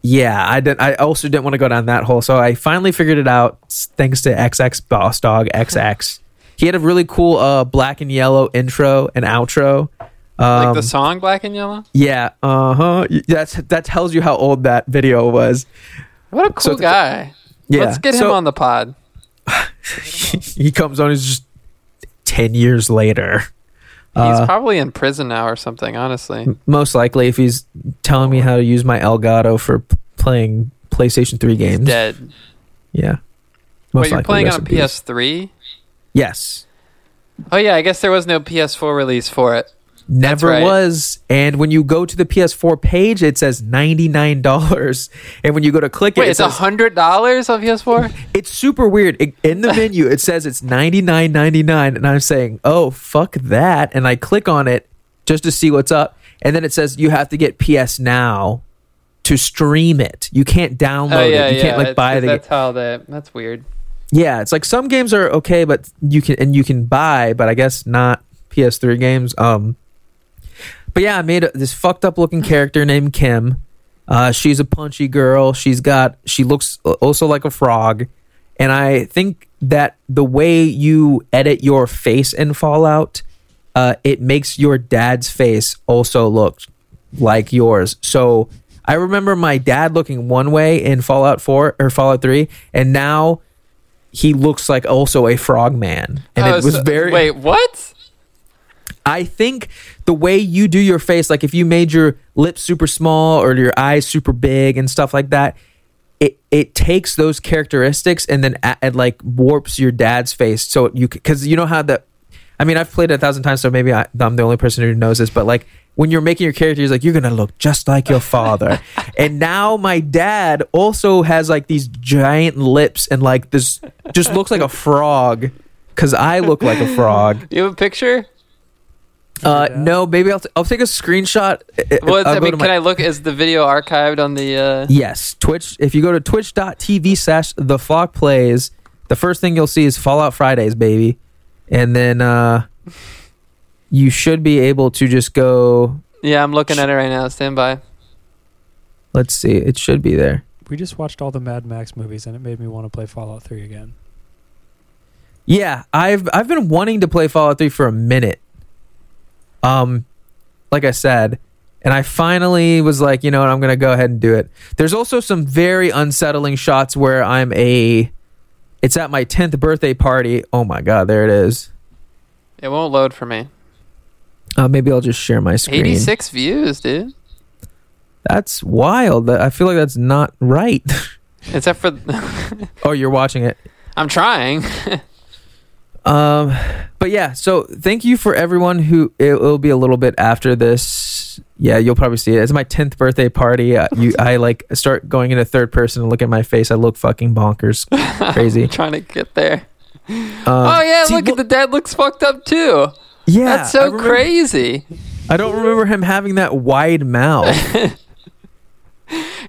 yeah, I did. I also didn't want to go down that hole, so I finally figured it out thanks to XX Boss Dog XX. He had a really cool uh, black and yellow intro and outro. Um, Like the song Black and Yellow. yeah, uh huh. That's that tells you how old that video was. What a cool So guy. Yeah, Let's get him on the pod. he comes on. He's just ten years later. He's Uh, probably in prison now or something. Honestly, most likely, if he's telling me how to use my Elgato for p- playing PlayStation Three he's games. dead. Yeah. Wait, you're likely, playing on in. PS3? Yes. Oh yeah, I guess there was no PS4 release for it. Never right. was. And when you go to the PS4 page, it says $99. And when you go to click it, Wait, it it's a says, hundred dollars on PS4. it's super weird. It, in the menu, it says it's $99.99. And I'm saying, oh, fuck that. And I click on it just to see what's up. And then it says you have to get PS Now to stream it. You can't download Oh yeah, it. You yeah. can't like it's- buy the That's how that. That's weird. Yeah, it's like some games are okay, but you can and you can buy, but I guess not PS3 games. Um, but yeah, I made a, this fucked up looking character named Kim. Uh, she's a punchy girl. She's got she looks also like a frog, and I think that the way you edit your face in Fallout, uh, it makes your dad's face also look like yours. So I remember my dad looking one way in Fallout 4 or Fallout 3, and now he looks like also a frog man. And Oh, it was so- very Wait, what? I think the way you do your face, like if you made your lips super small or your eyes super big and stuff like that, it it takes those characteristics and then a- it like warps your dad's face. So you because you know how that. I mean I've played it a thousand times, so maybe I, I'm the only person who knows this, but like when you're making your characters, like you're gonna look just like your father. and now my dad also has like these giant lips and like this just looks like a frog. Cause I look like a frog. You have a picture? Uh, Figure it out. no, maybe I'll, t- I'll take a screenshot. I- Well, I'll I go mean, to can my- I look? Is the video archived on the? uh Yes, Twitch. If you go to twitch.tv slash the flock plays, the first thing you'll see is Fallout Fridays, baby. And then uh, you should be able to just go. Yeah, I'm looking at it right now. Stand by. Let's see. It should be there. We just watched all the Mad Max movies, and it made me want to play Fallout 3 again. Yeah, I've I've been wanting to play Fallout 3 for a minute. Um like I said, and I finally was like, you know what, I'm to go ahead and do it. There's also some very unsettling shots where I'm a it's at my 10th birthday party. Oh my god, there it is. It won't load for me. Uh, maybe I'll just share my screen. 86 views, dude. That's wild. I feel like that's not right. Except for, oh, you're watching it. I'm trying. Um, but yeah, so thank you for everyone who it will be a little bit after this. Yeah, you'll probably see it. It's my tenth birthday party. Uh, you, I like start going into third person and look at my face. I look fucking bonkers, crazy. Trying to get there. Um, oh yeah, see, look at the dad looks fucked up too. Yeah, That's I so remember- crazy. I don't remember him having that wide mouth.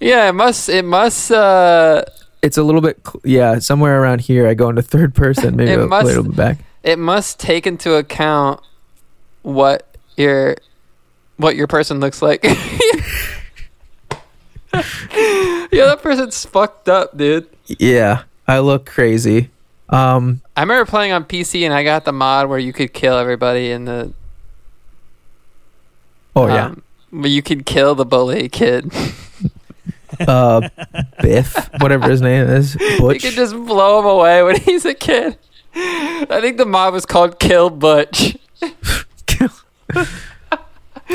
Yeah, it must. It must. uh it's a little bit, yeah, somewhere around here. I go into third person. Maybe It a must- little bit back. It must take into account what your what your person looks like. yeah, that person's fucked up, dude. Yeah, I look crazy. Um, I remember playing on PC and I got the mod where you could kill everybody in the. oh yeah, um, you could kill the bully kid. uh, Biff, whatever his name is, Butch. you could just blow him away when he's a kid. I think the mob was called Kill Butch. I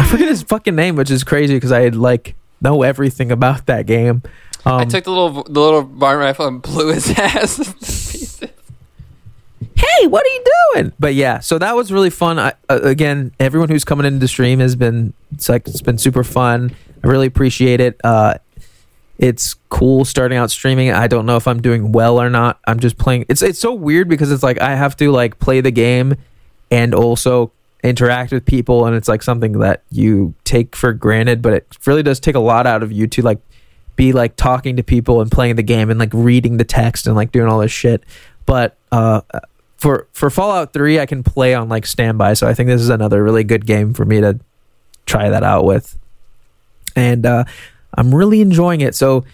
forget his fucking name, which is crazy because I like know everything about that game. Um, I took the little the little barn rifle and blew his ass. hey, what are you doing? But yeah, so that was really fun. I, uh, again, everyone who's coming into the stream has been it's like it's been super fun. I really appreciate it. Uh, it's cool starting out streaming. I don't know if I'm doing well or not. I'm just playing. It's it's so weird because it's like I have to like play the game and also interact with people and it's like something that you take for granted but it really does take a lot out of you to like be like talking to people and playing the game and like reading the text and like doing all this shit but uh for for Fallout 3 I can play on like standby so I think this is another really good game for me to try that out with and uh I'm really enjoying it so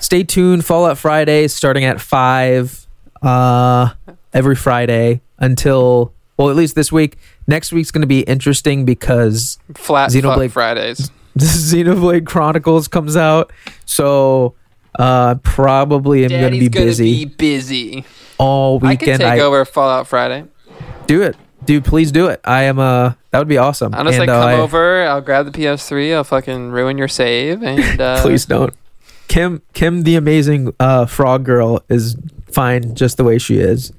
stay tuned Fallout Friday starting at 5 uh every Friday until well at least this week next week's going to be interesting because Flat Xenoblade- Fridays. Xenoblade Chronicles comes out so uh probably am going to be busy be busy. all weekend. I can take I, over Fallout Friday. do it dude please do it i am uh that would be awesome I'll just like And, uh, come I- over. I'll grab the PS3. I'll fucking ruin your save and uh, please don't kim kim the amazing uh frog girl is fine just the way she is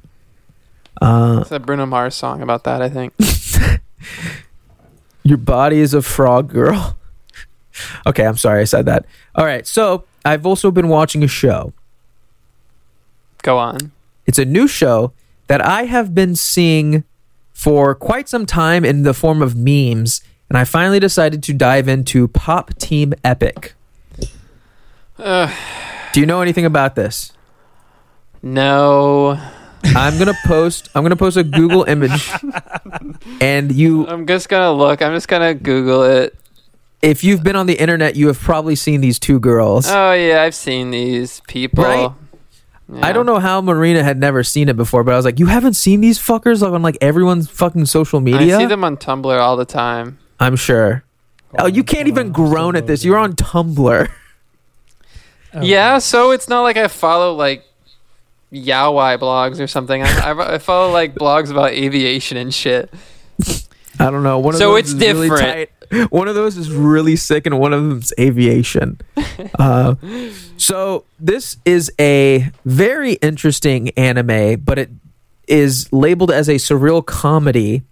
uh It's a Bruno Mars song about that. I think. Your body is a frog girl. okay, I'm sorry I said that. All right, so I've also been watching a show. Go on. It's a new show that I have been seeing for quite some time in the form of memes, and I finally decided to dive into Pop Team Epic. Ugh. Do you know anything about this? No. I'm gonna post. I'm gonna post a Google image, and you, I'm just gonna look. I'm just gonna Google it. if you've been on the internet, you have probably seen these two girls. Oh yeah, I've seen these people. Right? I don't know how Marina had never seen it before, but I was like, "You haven't seen these fuckers like on like everyone's fucking social media." I see them on Tumblr all the time. I'm sure. Oh, you can't even groan at this. You're on Tumblr. Oh, yeah, so it's not like I follow like yaoi blogs or something. I, I, I follow like blogs about aviation and shit. I don't know. One of So those it's is really different. tight. One of those is really sick, and one of them's aviation. uh, so this is a very interesting anime, but it is labeled as a surreal comedy,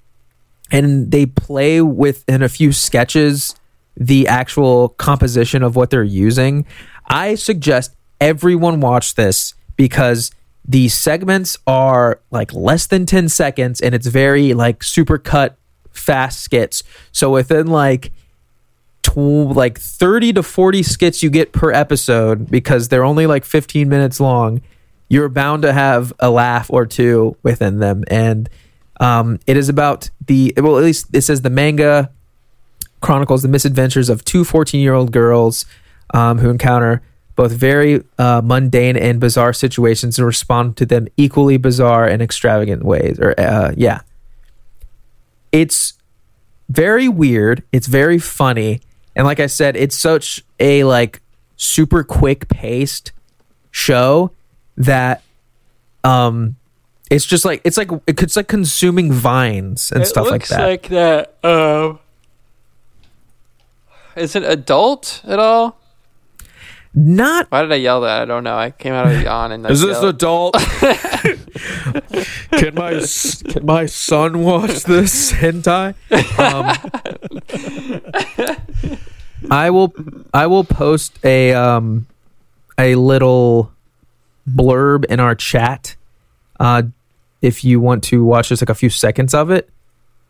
and they play with in a few sketches the actual composition of what they're using. I suggest everyone watch this because the segments are like less than 10 seconds and it's very like super cut fast skits. So within like tw- like 30 to 40 skits you get per episode because they're only like 15 minutes long, you're bound to have a laugh or two within them and um, it is about the well at least it says the manga chronicles the misadventures of two 14 year old girls um, who encounter both very uh, mundane and bizarre situations and respond to them equally bizarre and extravagant ways. Or uh, yeah, it's very weird. It's very funny, and like I said, it's such a like super quick paced show that um it's just like it's like it's like consuming vines and stuff like that. like that. Um, is it adult at all? Not Why did I yell that? I don't know. I came out of the yawn and I Is this yelled. adult? can my can my son watch this hentai? Um, I will I will post a um a little blurb in our chat uh if you want to watch just like a few seconds of it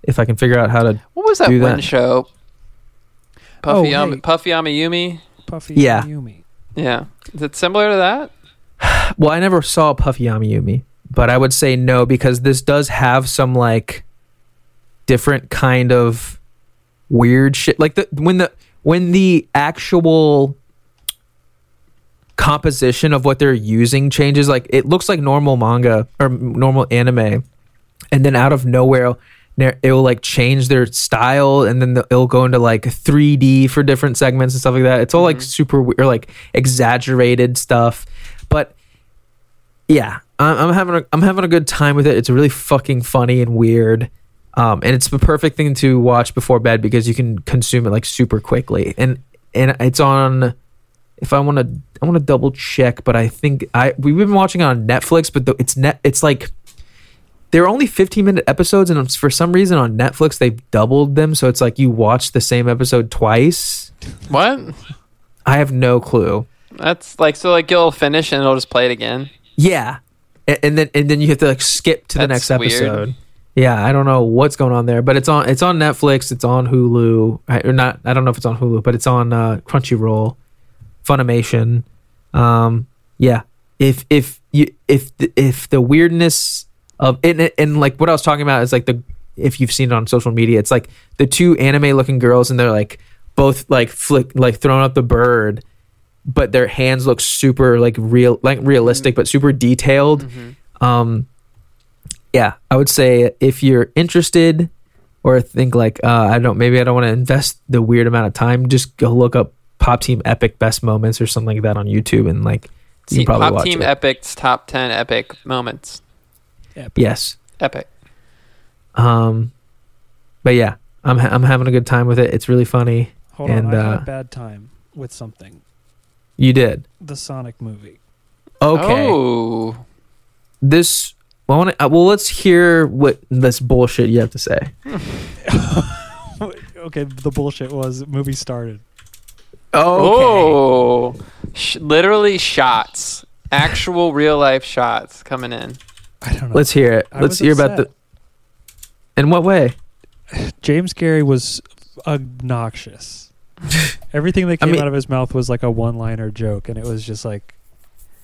if I can figure out how to what was that do one that. show? Oh, Puffy, Am- hey. Puffy AmiYumi. Puffy Yeah. Yumi. Yeah, is it similar to that? Well, I never saw Puffy Yumi, but I would say no because this does have some like different kind of weird shit. Like the when the when the actual composition of what they're using changes, like it looks like normal manga or normal anime, and then out of nowhere. It will like change their style, and then the, it'll go into like 3D for different segments and stuff like that. It's all like mm-hmm. super weird, or like exaggerated stuff. But yeah, I'm, I'm having a I'm having a good time with it. It's really fucking funny and weird, um, and it's the perfect thing to watch before bed because you can consume it like super quickly. And and it's on. If I want to, I want to double check, but I think I we've been watching it on Netflix, but the, it's net. It's like they're only 15 minute episodes, and for some reason on Netflix they've doubled them, so it's like you watch the same episode twice. What? I have no clue. That's like so. Like you'll finish and it'll just play it again. Yeah, A- and then and then you have to like skip to the That's next weird. episode. Yeah, I don't know what's going on there, but it's on it's on Netflix, it's on Hulu, I- or not. I don't know if it's on Hulu, but it's on uh, Crunchyroll, Funimation. Um, yeah, if if you if the, if the weirdness of and, and like what I was talking about is like the if you've seen it on social media, it's like the two anime looking girls and they're like both like flick like throwing up the bird, but their hands look super like real like realistic but super detailed. Um, yeah, I would say if you're interested or think like uh, I don't maybe I don't want to invest the weird amount of time, just go look up Pop Team Epic Best Moments or something like that on YouTube and like you See, can probably Pop watch Team it. Epic's top ten epic moments. yes. Epic. Um, but yeah, I'm ha- I'm having a good time with it. It's really funny. Hold And, on, I had uh, a bad time with something. You did The Sonic movie. okay. Oh, This well, I wanna, uh, well, let's hear what this bullshit you have to say. okay, the bullshit was movie started. Oh, Oh, Sh- literally shots, actual real life shots coming in. I don't know. let's hear it. I Let's was hear about the. In what way? James Carrey was obnoxious. Everything that I came mean- out of his mouth was like a one-liner joke, and it was just like,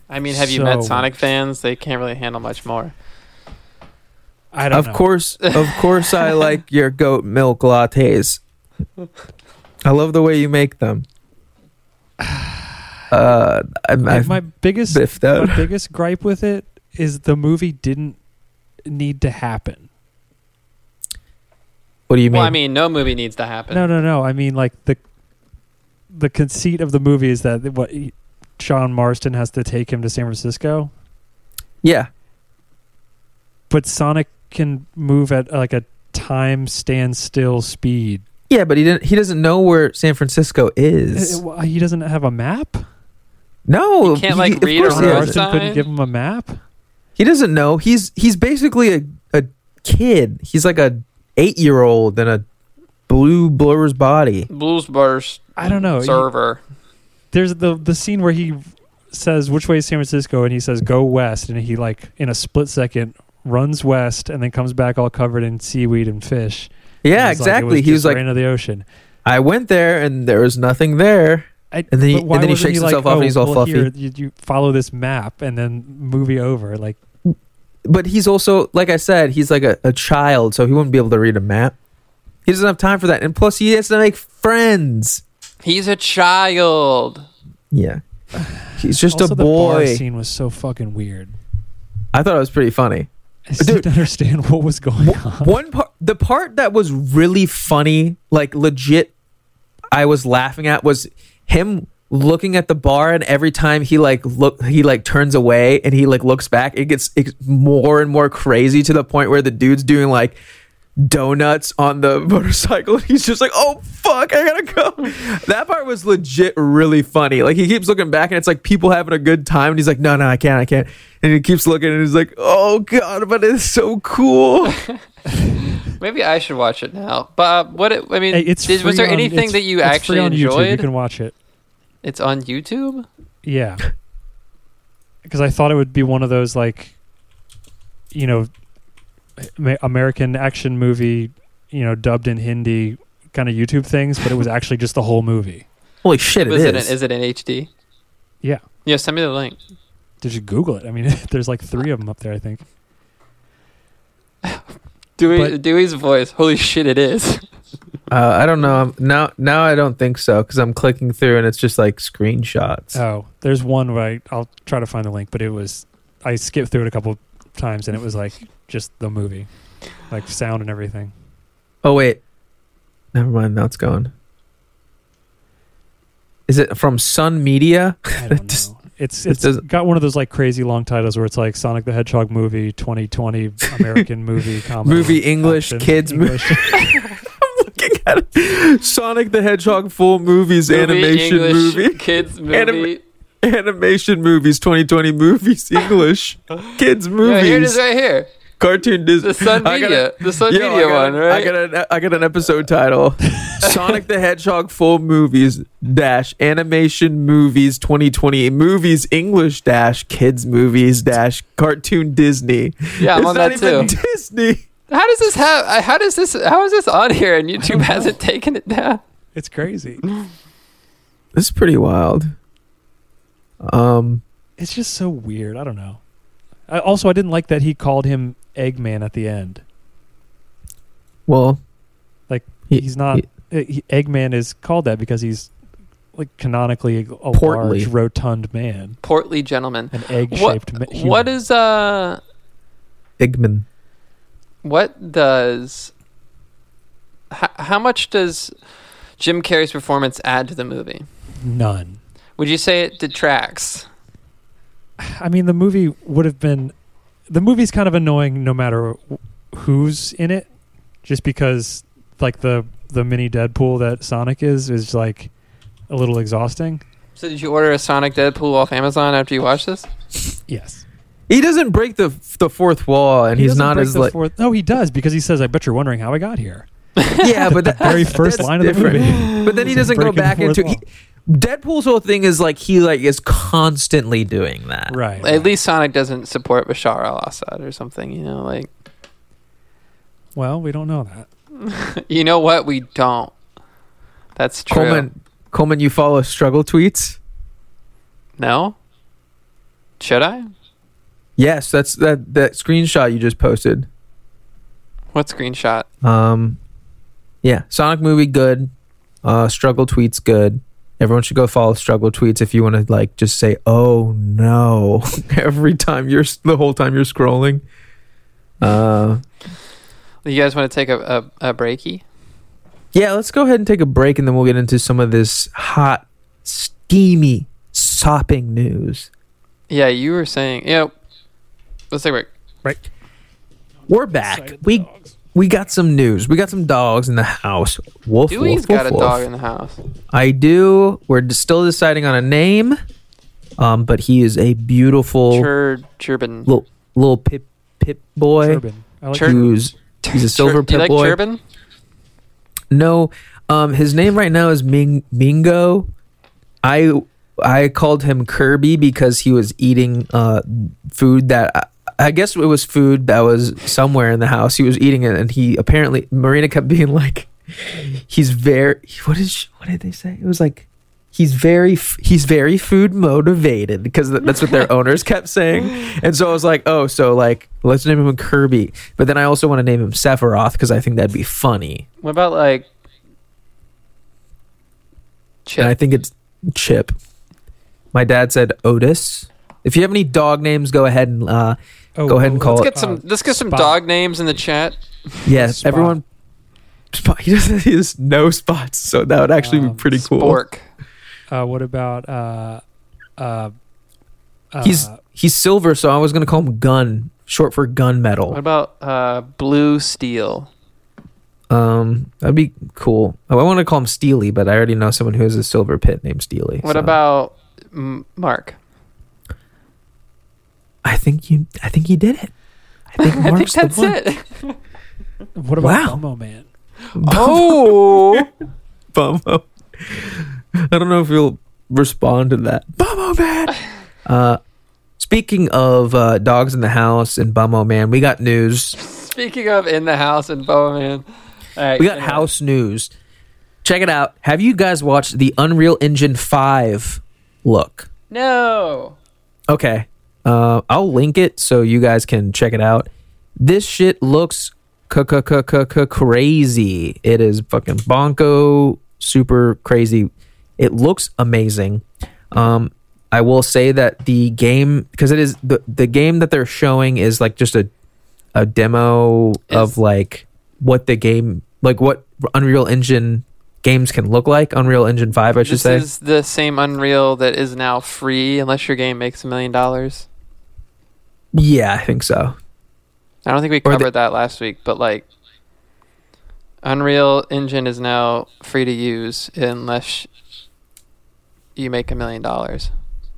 I mean, have you met Sonic fans? They can't really handle much more. I don't Of know. course, of course, I like your goat milk lattes. I love the way you make them. Uh, I'm, My, I've my biggest biffed my biggest gripe with it is the movie didn't need to happen. What do you mean? Well, I mean, no movie needs to happen. No, no, no. I mean, like the the conceit of the movie is that what Sean Marsden has to take him to San Francisco, yeah, but Sonic can move at like a time standstill speed. yeah, but he didn't. He doesn't know where San Francisco is. Uh, He doesn't have a map. No, He can't, like, of read a course road doesn't. Marsden couldn't give him a map. He doesn't know. He's he's basically a a kid. He's like a eight year old in a blue blur's body. Blues Burst I don't know. He- server. there's the the scene where he says which way is San Francisco, and he says go west, and he like in a split second runs west, and then comes back all covered in seaweed and fish. Yeah, And like, exactly. he was like, into the ocean. I went there and there was nothing there. I, And then he- and then he shakes like, himself off and oh, he's all well, fluffy. Here, you, you follow this map and then movie over. Like But he's also, like I said, he's like a, a child, so he wouldn't be able to read a map. He doesn't have time for that, and plus he has to make friends. He's a child. Yeah, he's just also a the bar boy. scene was so fucking weird. I thought it was pretty funny. I just Dude. didn't understand what was going on. One part, the part that was really funny, like legit, I was laughing at was him looking at the bar, and every time he like look, he like turns away and he like looks back. It gets it's more and more crazy to the point where the dude's doing like donuts on the motorcycle. And he's just like, "Oh fuck, I gotta go." That part was legit really funny. Like he keeps looking back, and it's like people having a good time, and he's like, "No, no, I can't, I can't." And he keeps looking, and he's like, "Oh god, but it's so cool." Maybe I should watch it now. But uh, what? It, I mean, Hey, it's did- was free there on- anything it's- that you it's actually free on YouTube. You can watch it. It's on YouTube. Yeah. Because I thought it would be one of those like, you know, Ma- American action movie, you know, dubbed in Hindi kind of YouTube things, but it was actually just the whole movie. Holy shit, it is is. it? In, is it in HD? Yeah. Yeah, send me the link. Did you Google it? I mean, there's like three of them up there. I think. Dewey, But- Dewey's voice. Holy shit, it is. Uh, I don't know. I'm- Now, now I don't think so because I'm clicking through and it's just like screenshots. Oh, there's one where I, I'll try to find the link, but it was I skipped through it a couple times and it was like just the movie, like sound and everything. Oh wait, never mind. Now it's gone. Is it from Sun Media? I don't Just- know. It's it it's doesn't- got one of those like crazy long titles where it's like Sonic the Hedgehog movie 2020 American movie comedy Movie English, action, kids mo- English. I'm looking at it. Sonic the Hedgehog full movies Movie, animation English, movie Kids movie. Anima- animation movies 2020 movies English kids movies Yeah, here it is right here. cartoon Disney The Sun I got Media. a- the Sun Yo, I Media got one, right? I got an I got an episode title: Sonic the Hedgehog full movies dash animation movies 2020 movies English dash kids movies dash cartoon Disney. yeah, I'm it's on not that even too. Disney. How does this have? How does this? How is this on here and YouTube hasn't taken it down? It's crazy. This is pretty wild. Um, It's just so weird. I don't know. I, also, I didn't like that he called him Eggman at the end. well, Like He- he's not. uh, he, Eggman is called that because he's like canonically a Portly. large, rotund man, Portly gentleman. an egg-shaped ma- What is uh? Igman. What does? How, how much does Jim Carrey's performance add to the movie? none? Would you say it detracts? I mean, the movie would have been. The movie's kind of annoying no matter who's in it, just because like the the mini Deadpool that Sonic is is like a little exhausting. So did you order a Sonic Deadpool off Amazon after you watched this? Yes, He doesn't break the the fourth wall, and He he's doesn't not as the like. fourth- no, he does because he says, "I bet you're wondering how I got here." Yeah, but that, very first that's line of the different. movie. But then he doesn't go back into. wall. He, Deadpool's whole thing is like he like is constantly doing that. Right. At least Sonic doesn't support Bashar al-Assad or something. You know, like Well, we don't know that. you know what? We don't. That's true. Coleman, Coleman, you follow struggle tweets? No. Should I? Yes, that's that that screenshot you just posted. What screenshot? Um, yeah, Sonic movie good. Uh, struggle tweets good. Everyone should go follow struggle tweets if you want to like just say oh no every time you're the whole time you're scrolling. Uh, You guys want to take a, a, a breaky? yeah, let's go ahead and take a break and then we'll get into some of this hot, steamy, sopping news. Yeah, you were saying. Yeah. Let's take a break. Right. We're back. We we got some news. We got some dogs in the house. Wolf, Dewey's wolf, got wolf, a wolf. dog in the house. I do. We're d- still deciding on a name. Um, but he is a beautiful Chur Churban. little little pip pip boy Turban. I like Chur- who's he's a silver Do you like boy. Churban? no. Um, his name right now is Ming Mingo. I I called him Kirby because he was eating uh food that I, I guess it was food that was somewhere in the house. He was eating it, and he apparently Marina kept being like, he's very what is she- what did they say? It was like he's very he's very food motivated because that's what their owners kept saying. And so I was like, oh, so like let's name him Kirby, but then I also want to name him Sephiroth because I think that'd be funny. What about like Chip? And I think it's Chip. My dad said Otis. If you have any dog names, go ahead and uh, Oh, Go ahead and call let's it- get some. uh, let's get some Spot. dog names in the chat. yes, Spot. everyone. Spot. He doesn't. He has no spots, so that would actually be Um, pretty cool. Spork. Uh, what about uh, uh, uh, He's he's silver, so I was gonna call him Gun, short for gunmetal. What about uh, Blue Steel? Um, that'd be cool. I want to call him Steely, but I already know someone who has a silver pit named Steely. What so about M- Mark? I think you. I think you did it. I think I think Mark's the that's it. what about wow. Bumbo Man? Oh, Bummo. I don't know if you'll respond to that. Bummo man. Uh, speaking of uh, dogs in the house and Bummo man, we got news. speaking of in the house and Bowman, All right, We got anyway. house news. Check it out. Have you guys watched the Unreal Engine Five look? No, Okay. Uh, I'll link it so you guys can check it out. This shit looks crazy. It is fucking bonko, super crazy. It looks amazing. Um, I will say that the game because it is the the game that they're showing is like just a a demo of like what the game like what Unreal Engine games can look like. Unreal Engine Five, I should this say. is the same Unreal that is now free unless your game makes a million dollars. Yeah, I think so. I don't think we Or the- covered that last week, but like Unreal Engine is now free to use unless you make a million dollars.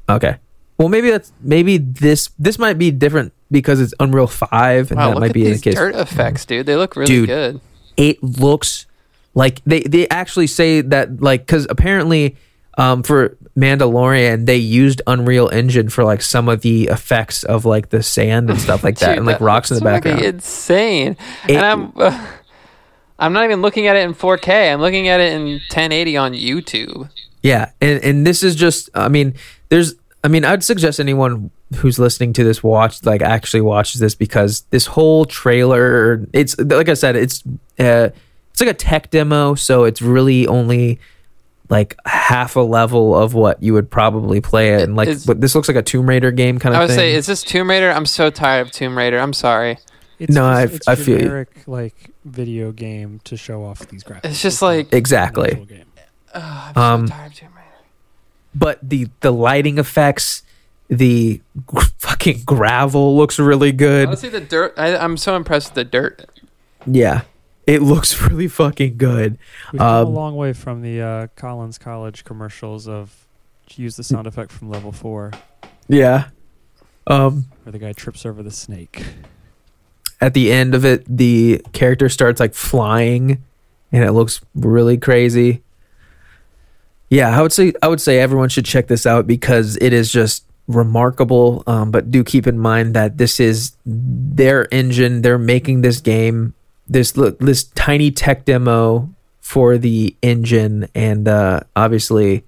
Okay. Well, maybe that's maybe this this might be different because it's Unreal Five, and Wow, that might be the case. dirt effects, dude. They look really Dude. good. It looks like they they actually say that like because apparently um, for Mandalorian they used Unreal Engine for like some of the effects of like the sand and stuff like that, Dude, and like rocks in the background. Insane. It- and I'm I'm not even looking at it in 4K. I'm looking at it in 1080 on YouTube. Yeah, and and this is just I mean, there's I mean, I'd suggest anyone who's listening to this watch like actually watches this because this whole trailer it's like I said, it's uh it's like a tech demo, so it's really only like half a level of what you would probably play it and like It's- but this looks like a Tomb Raider game kind of. I would thing. say, is this Tomb Raider? I'm so tired of Tomb Raider. I'm sorry. It's No, I- it's I feel you. generic like video game to show off these graphics. It's just not like- Exactly. actual I'm Um, so tired of Tomb Raider. but the the lighting effects, the g- fucking gravel looks really good. I Honestly, the dirt. I, I'm so impressed with the dirt. Yeah. It looks really fucking good. We've come a Um, long way from the uh, Collins College commercials of use the sound effect from level four, Yeah. Um where the guy trips over the snake. at the end of it the character starts like flying and it looks really crazy. Yeah, I would say I would say everyone should check this out because it is just remarkable. Um, but do keep in mind that this is their engine. They're making this game. This look this tiny tech demo for the engine, and uh, obviously,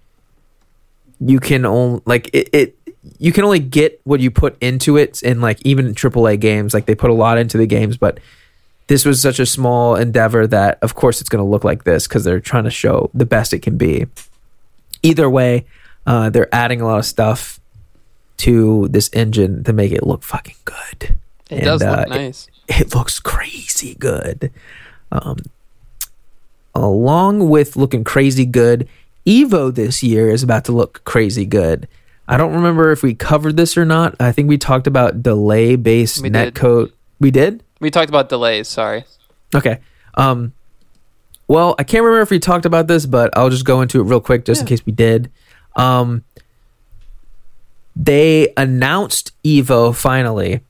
you can only like it, it. You can only get what you put into it, in like even AAA games. Like they put a lot into the games, but this was such a small endeavor that, of course, it's going to look like this because they're trying to show the best it can be. Either way, uh, they're adding a lot of stuff to this engine to make it look fucking good. It And, does look uh, nice. It looks crazy good. Um, along with looking crazy good, Evo this year is about to look crazy good. I don't remember if we covered this or not. I think we talked about delay based netcode. We did? we talked about delays. Sorry. Okay. Um well, I can't remember if we talked about this, but I'll just go into it real quick just in case we did. Um they announced Evo finally,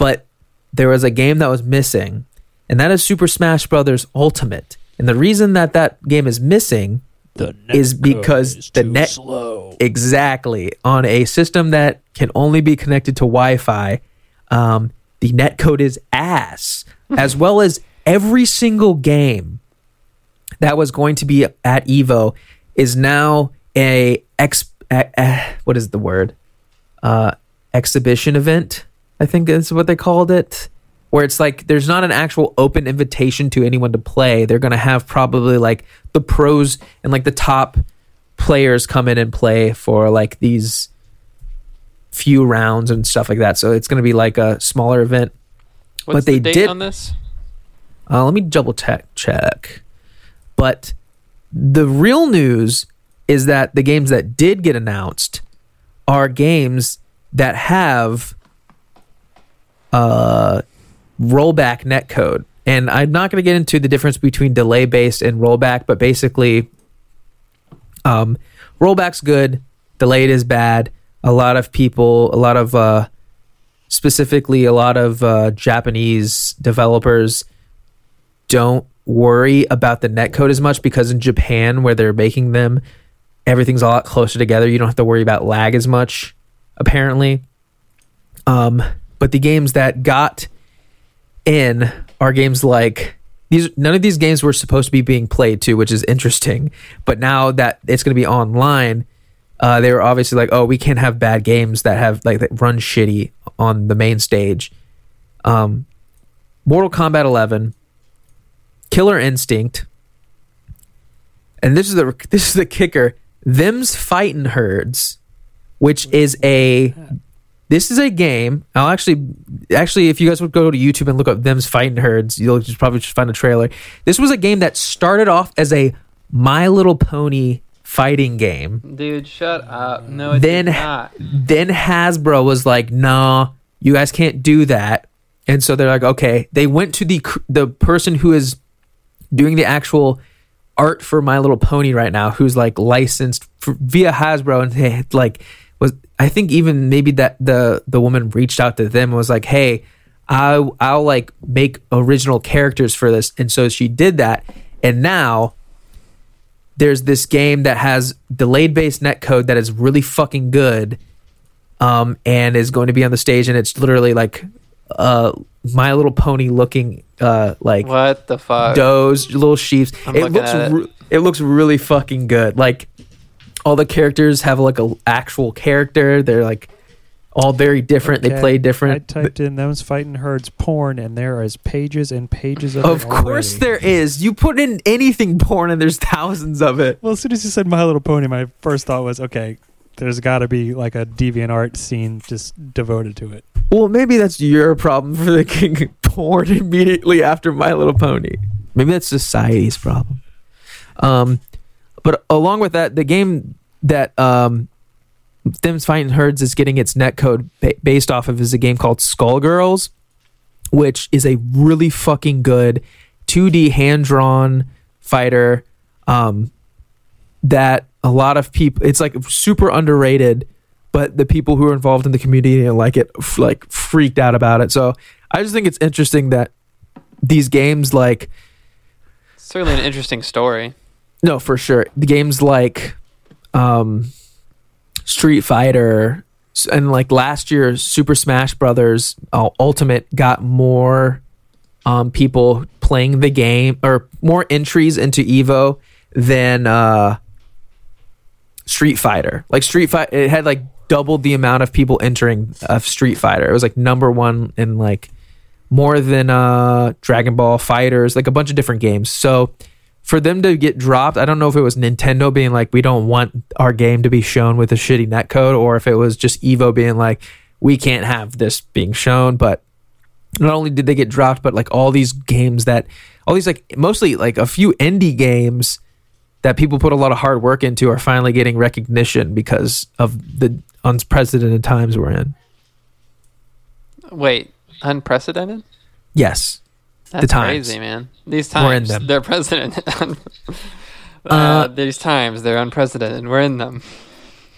but there was a game that was missing, and that is Super Smash Brothers Ultimate. And the reason that that game is missing Is because the net- slow. exactly on a system that can only be connected to Wi-Fi. Um, the netcode is ass, as well as every single game that was going to be at Evo is now a ex. Uh, uh, what is the word? Uh, exhibition event. I think is what they called it. Where it's like there's not an actual open invitation to anyone to play. They're gonna have probably like the pros and like the top players come in and play for like these few rounds and stuff like that. So it's going to be like a smaller event. What's But they the date did- on this? Uh, let me double check check. But the real news is that the games that did get announced are games that have uh rollback netcode. And I'm not going to get into the difference between delay based and rollback, but basically um rollback's good, delayed is bad. A lot of people, a lot of uh specifically a lot of uh Japanese developers don't worry about the netcode as much because in Japan, where they're making them, everything's a lot closer together. You don't have to worry about lag as much, apparently. Um, but the games that got in are games like these. None of these games were supposed to be being played too, which is interesting. But now that it's going to be online, uh, they were obviously like, "Oh, we can't have bad games that have like that run shitty on the main stage." Um, Mortal Kombat 11, Killer Instinct, and this is the this is the kicker. Them's fighting herds, which is a this is a game. I'll actually actually if you guys would go to YouTube and look up Them's fighting herds, you'll just probably just find a trailer. This was a game that started off as a My Little Pony fighting game Dude, shut up. No, it then not. then Hasbro was like, "Nah, you guys can't do that." And so they're like, "Okay." They went to the the person who is doing the actual art for My Little Pony right now, who's like licensed for, via Hasbro, and they like I think even maybe that the the woman reached out to them and was like, "Hey, I I'll like make original characters for this," and so she did that, and now there's this game that has delayed based netcode that is really fucking good um, and is going to be on the stage. And it's literally like uh, my little pony looking uh, like What the fuck? does little sheeps. I'm it looks it. re- it looks really fucking good. Like all the characters have like a actual character they're like all very different they play different. I typed in those fighting herds porn, and there is pages and pages of of course there is you put in anything porn and there's thousands of it Well, as soon as you said My Little Pony, my first thought was, okay, there's got to be like a deviant art scene just devoted to it. Well, maybe that's your problem for the king porn immediately after My Little Pony. Maybe that's society's problem. Um, but along with that, the game that um, Them's Fighting Herds is getting its netcode ba- based off of is a game called Skullgirls, which is a really fucking good 2D hand drawn fighter. Um, that a lot of people, it's like super underrated but the people who are involved in the community and like it f- like freaked out about it so i just think it's interesting that these games like Certainly an interesting story. No, for sure. The games like um, Street Fighter and like last year, Super Smash Brothers uh, Ultimate got more um, people playing the game or more entries into Evo than uh, Street Fighter. Like Street Fighter, it had like doubled the amount of people entering of Street Fighter. It was like number one in like more than uh, Dragon Ball FighterZ, like a bunch of different games. So for them to get dropped, I don't know if it was Nintendo being like, we don't want our game to be shown with a shitty netcode, or if it was just Evo being like, we can't have this being shown. But not only did they get dropped, but like all these games that, all these like mostly like a few indie games that people put a lot of hard work into are finally getting recognition because of the unprecedented times we're in. Wait, unprecedented? Yes. That's times. crazy, man. These We're in times, them. they're president. uh, Uh, these times, they're unprecedented. We're in them.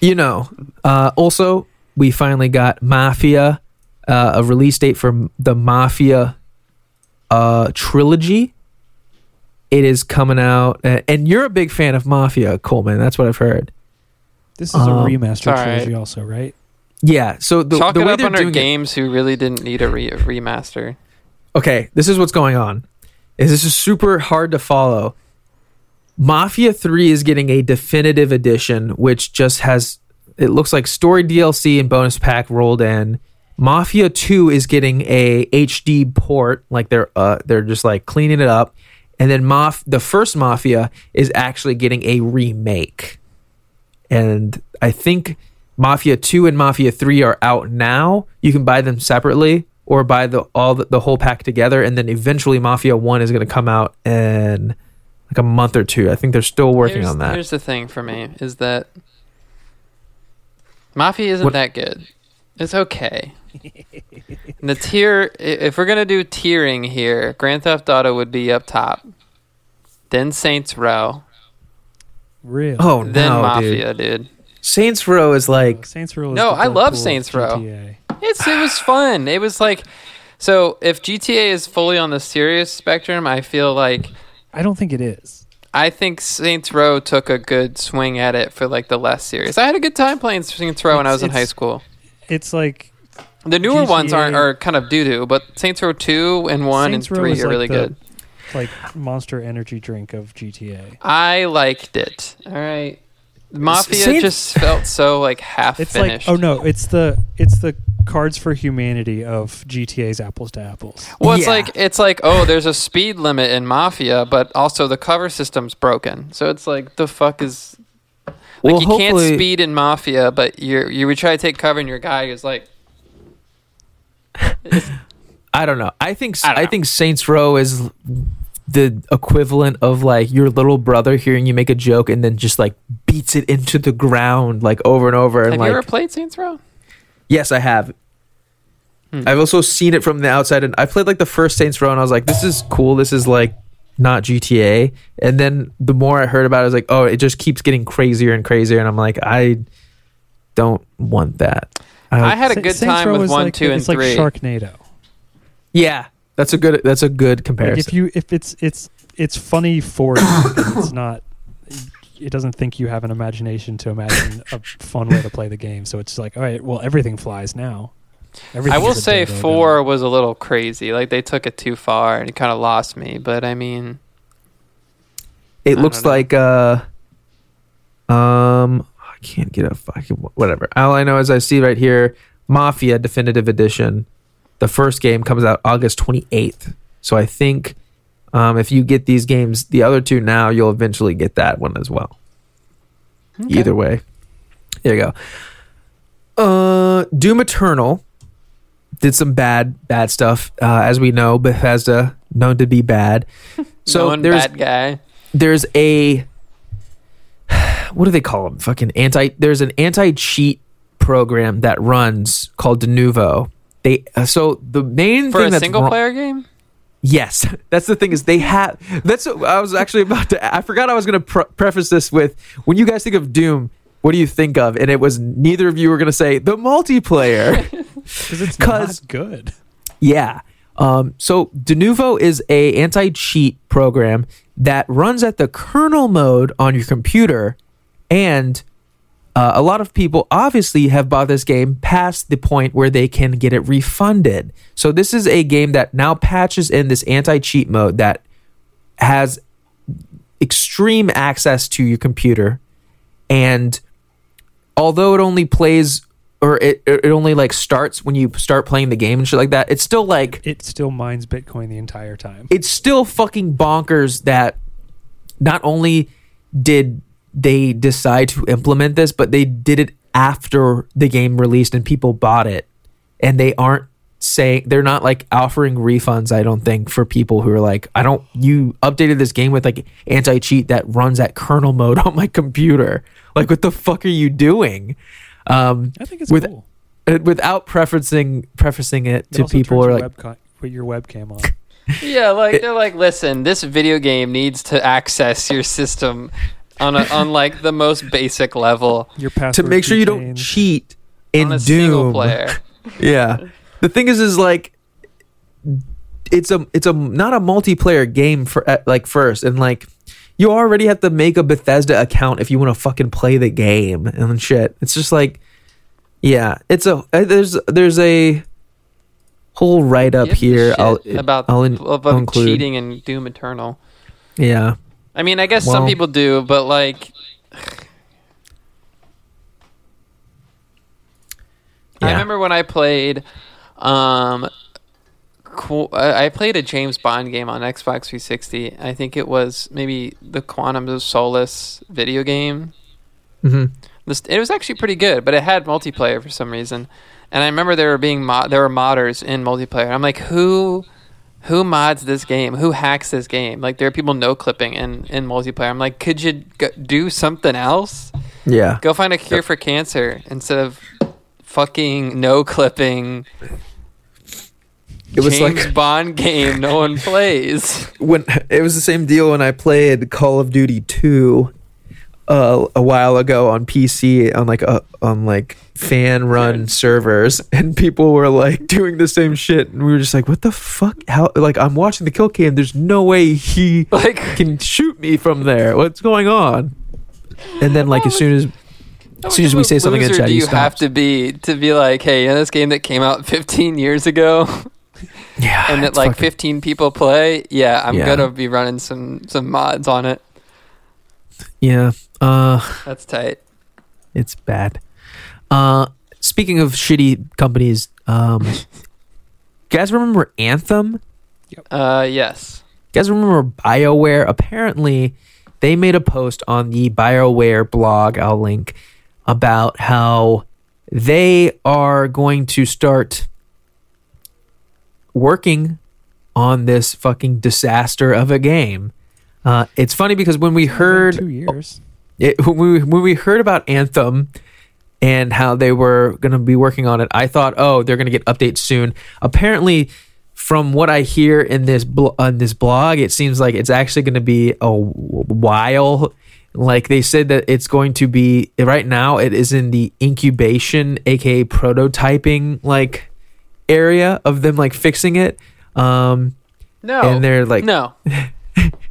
You know, uh, also, we finally got Mafia, uh, a release date for the Mafia uh, trilogy. It is coming out, uh, and you're a big fan of Mafia, Coleman. That's what I've heard. This is Um, a remaster it's all right. trilogy, also, right? Yeah. So the, Chalk the it way up they're under doing it- games who really didn't need a re- remaster. Okay, this is what's going on. Is this is super hard to follow. Mafia 3 is getting a definitive edition which just has it looks like story DLC and bonus pack rolled in. Mafia 2 is getting a HD port like they're uh they're just like cleaning it up and then Maf the first Mafia is actually getting a remake. And I think Mafia 2 and Mafia 3 are out now. You can buy them separately or buy the all the, the whole pack together and then eventually Mafia 1 is going to come out in like a month or two. I think they're still working here's, on that. Here's the thing for me is that Mafia isn't What- that good. It's okay. And the tier, i- if we're gonna do tiering here, Grand Theft Auto would be up top, then Saints Row, Real. Oh then no, Mafia, dude. dude. Saints Row is like Saints Row. is No, I love Saints Row. GTA. It's it was fun. It was like, so if GTA is fully on the serious spectrum, I feel like I don't think it is. I think Saints Row took a good swing at it for like the less serious. I had a good time playing Saints Row when I was in high school. It's like The newer ones aren't are kind of doo doo, but Saints Row two and one Saints and three is are like really the- good. like Monster Energy drink of GTA. I liked it. All right, Mafia Saints- just felt so like half It's finished. like oh no, it's the it's the Cards for Humanity of GTA's apples to apples. Well, it's Yeah. like it's like oh, there's a speed limit in Mafia, but also the cover system's broken. So it's like the fuck is like well, you can't speed in Mafia, but you you would try to take cover and your guy is like I don't know. I think I I, think Saints Row is the equivalent of like your little brother hearing you make a joke and then just like beats it into the ground like over and over and Have like you ever played Saints Row? yes I have. Hmm. I've also seen it from the outside and I played like the first Saints Row and I was like this is cool. This is like not GTA. And then the more I heard about it I was like oh it just keeps getting crazier and crazier and I'm like I don't want that. I had a good Saints time Row with one, like, two, and it's like three. Sharknado. yeah. That's a good that's a good Like comparison. if you if it's it's it's funny for you, it's not. It doesn't think you have an imagination to imagine a fun way to play the game. So it's like, all right, well, everything flies now. I will a say dildo four gun. was a little crazy. Like they took it too far and it kind of lost me. But I mean, It I looks like uh um I can't get a fucking whatever. All I know is I see right here Mafia Definitive Edition. The first game comes out August 28th. So I think um if you get these games the other two now you'll eventually get that one as well. Okay. Either way. There you go. Uh Doom Eternal did some bad bad stuff uh as we know Bethesda known to be bad. So there's bad guy. there's a what do they call them? Fucking anti. There's an anti cheat program that runs called Denuvo. They uh, so the main thing For thing a that's single wrong- player game? Yes, that's the thing is they have. That's what I was actually about to. I forgot I was going to pre- preface this with when you guys think of Doom. What do you think of? And it was neither of you were going to say the multiplayer. because it's 'Cause- not good. Yeah. Um, so Denuvo is a anti-cheat program. that runs at the kernel mode on your computer and uh, a lot of people obviously have bought this game past the point where they can get it refunded. So this is a game that now patches in this anti-cheat mode that has extreme access to your computer and although it only plays or it, it only like starts when you start playing the game and shit like that it's still like It still mines Bitcoin the entire time. it's still fucking bonkers that not only did they decide to implement this, but they did it after the game released and people bought it. And they aren't saying they're not like offering refunds, I don't think, for people who are like, I don't you updated this game with like anti cheat that runs at kernel mode on my computer. Like what the fuck are you doing? Um I think it's with- cool. uh, without prefacing prefacing it It to also people turns who are your like webca- put your webcam on. Yeah, like they're like, listen, this video game needs to access your system on a, on like the most basic level Your to make sure you don't keychains. cheat in on a single Doom. player. yeah. The thing is, is like, it's a it's a not a multiplayer game for at, like first and like you already have to make a Bethesda account if you want to fucking play the game and shit. It's just like, yeah, it's a uh, there's there's a whole write up Give a here. shit I'll about I'll, in, about I'll include. cheating in Doom Eternal. Yeah, I mean, I guess some people do, but like, I remember when I played, um, qu- I played a James Bond game on Xbox 360. I think it was maybe the Quantum of Solace video game. hmm it was actually pretty good, but it had multiplayer for some reason. And I remember there were being mod, there were modders in multiplayer. I'm like, who, who mods this game? Who hacks this game? Like there are people no clipping in in multiplayer. I'm like, could you go, do something else? yeah. Go find a cure for cancer instead of fucking no clipping. It was James like Bond game no one plays. when it was the same deal when I played Call of Duty 2 uh, a while ago on PC on like a on like fan run Yeah. servers and people were like doing the same shit and we were just like what the fuck how like I'm watching the kill cam there's no way he Like can shoot me from there what's going on and then like as soon as as soon as we say something in chat do you have to be to be like, hey, you know this game that came out 15 years ago? yeah and that like fucking- 15 people play, yeah, I'm Yeah. gonna be running some some mods on it. Yeah uh That's tight. It's bad. Uh, speaking of shitty companies, um, you guys remember Anthem? Uh, yes. You guys remember BioWare? Apparently, they made a post on the BioWare blog, I'll link, about how they are going to start working on this fucking disaster of a game. Uh, it's funny because when we heard two years. it, when we when we heard about Anthem and how they were going to be working on it, I thought, oh, they're going to get updates soon. Apparently, from what I hear in this bl- on this blog, it seems like it's actually going to be a while. Like they said that it's going to be right now. It is in the incubation, aka prototyping, like area of them like fixing it. Um, No. and they're like, no.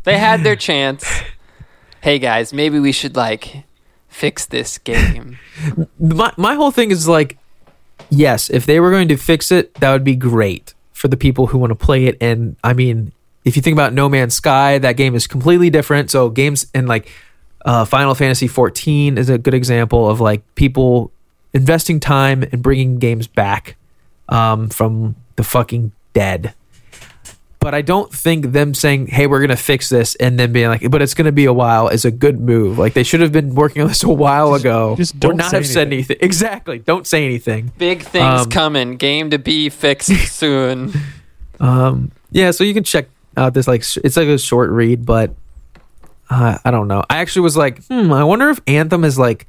they had their chance. Hey guys, maybe we should like fix this game. my my whole thing is like yes if they were going to fix it that would be great for the people who want to play it and i mean if you think about no man's sky that game is completely different so games and like uh, final fantasy 14 is a good example of like people investing time and bringing games back um, from the fucking dead but I don't think them saying, "Hey, we're gonna fix this," and then being like, "But it's gonna be a while," is a good move. Like they should have been working on this a while ago, just don't not say have said anything. anything. Exactly, don't say anything. Big things Um, coming. Game to be fixed soon. Um, yeah, so you can check out this like it's like a short read, but uh, I don't know. I actually was like, hmm, I wonder if Anthem is like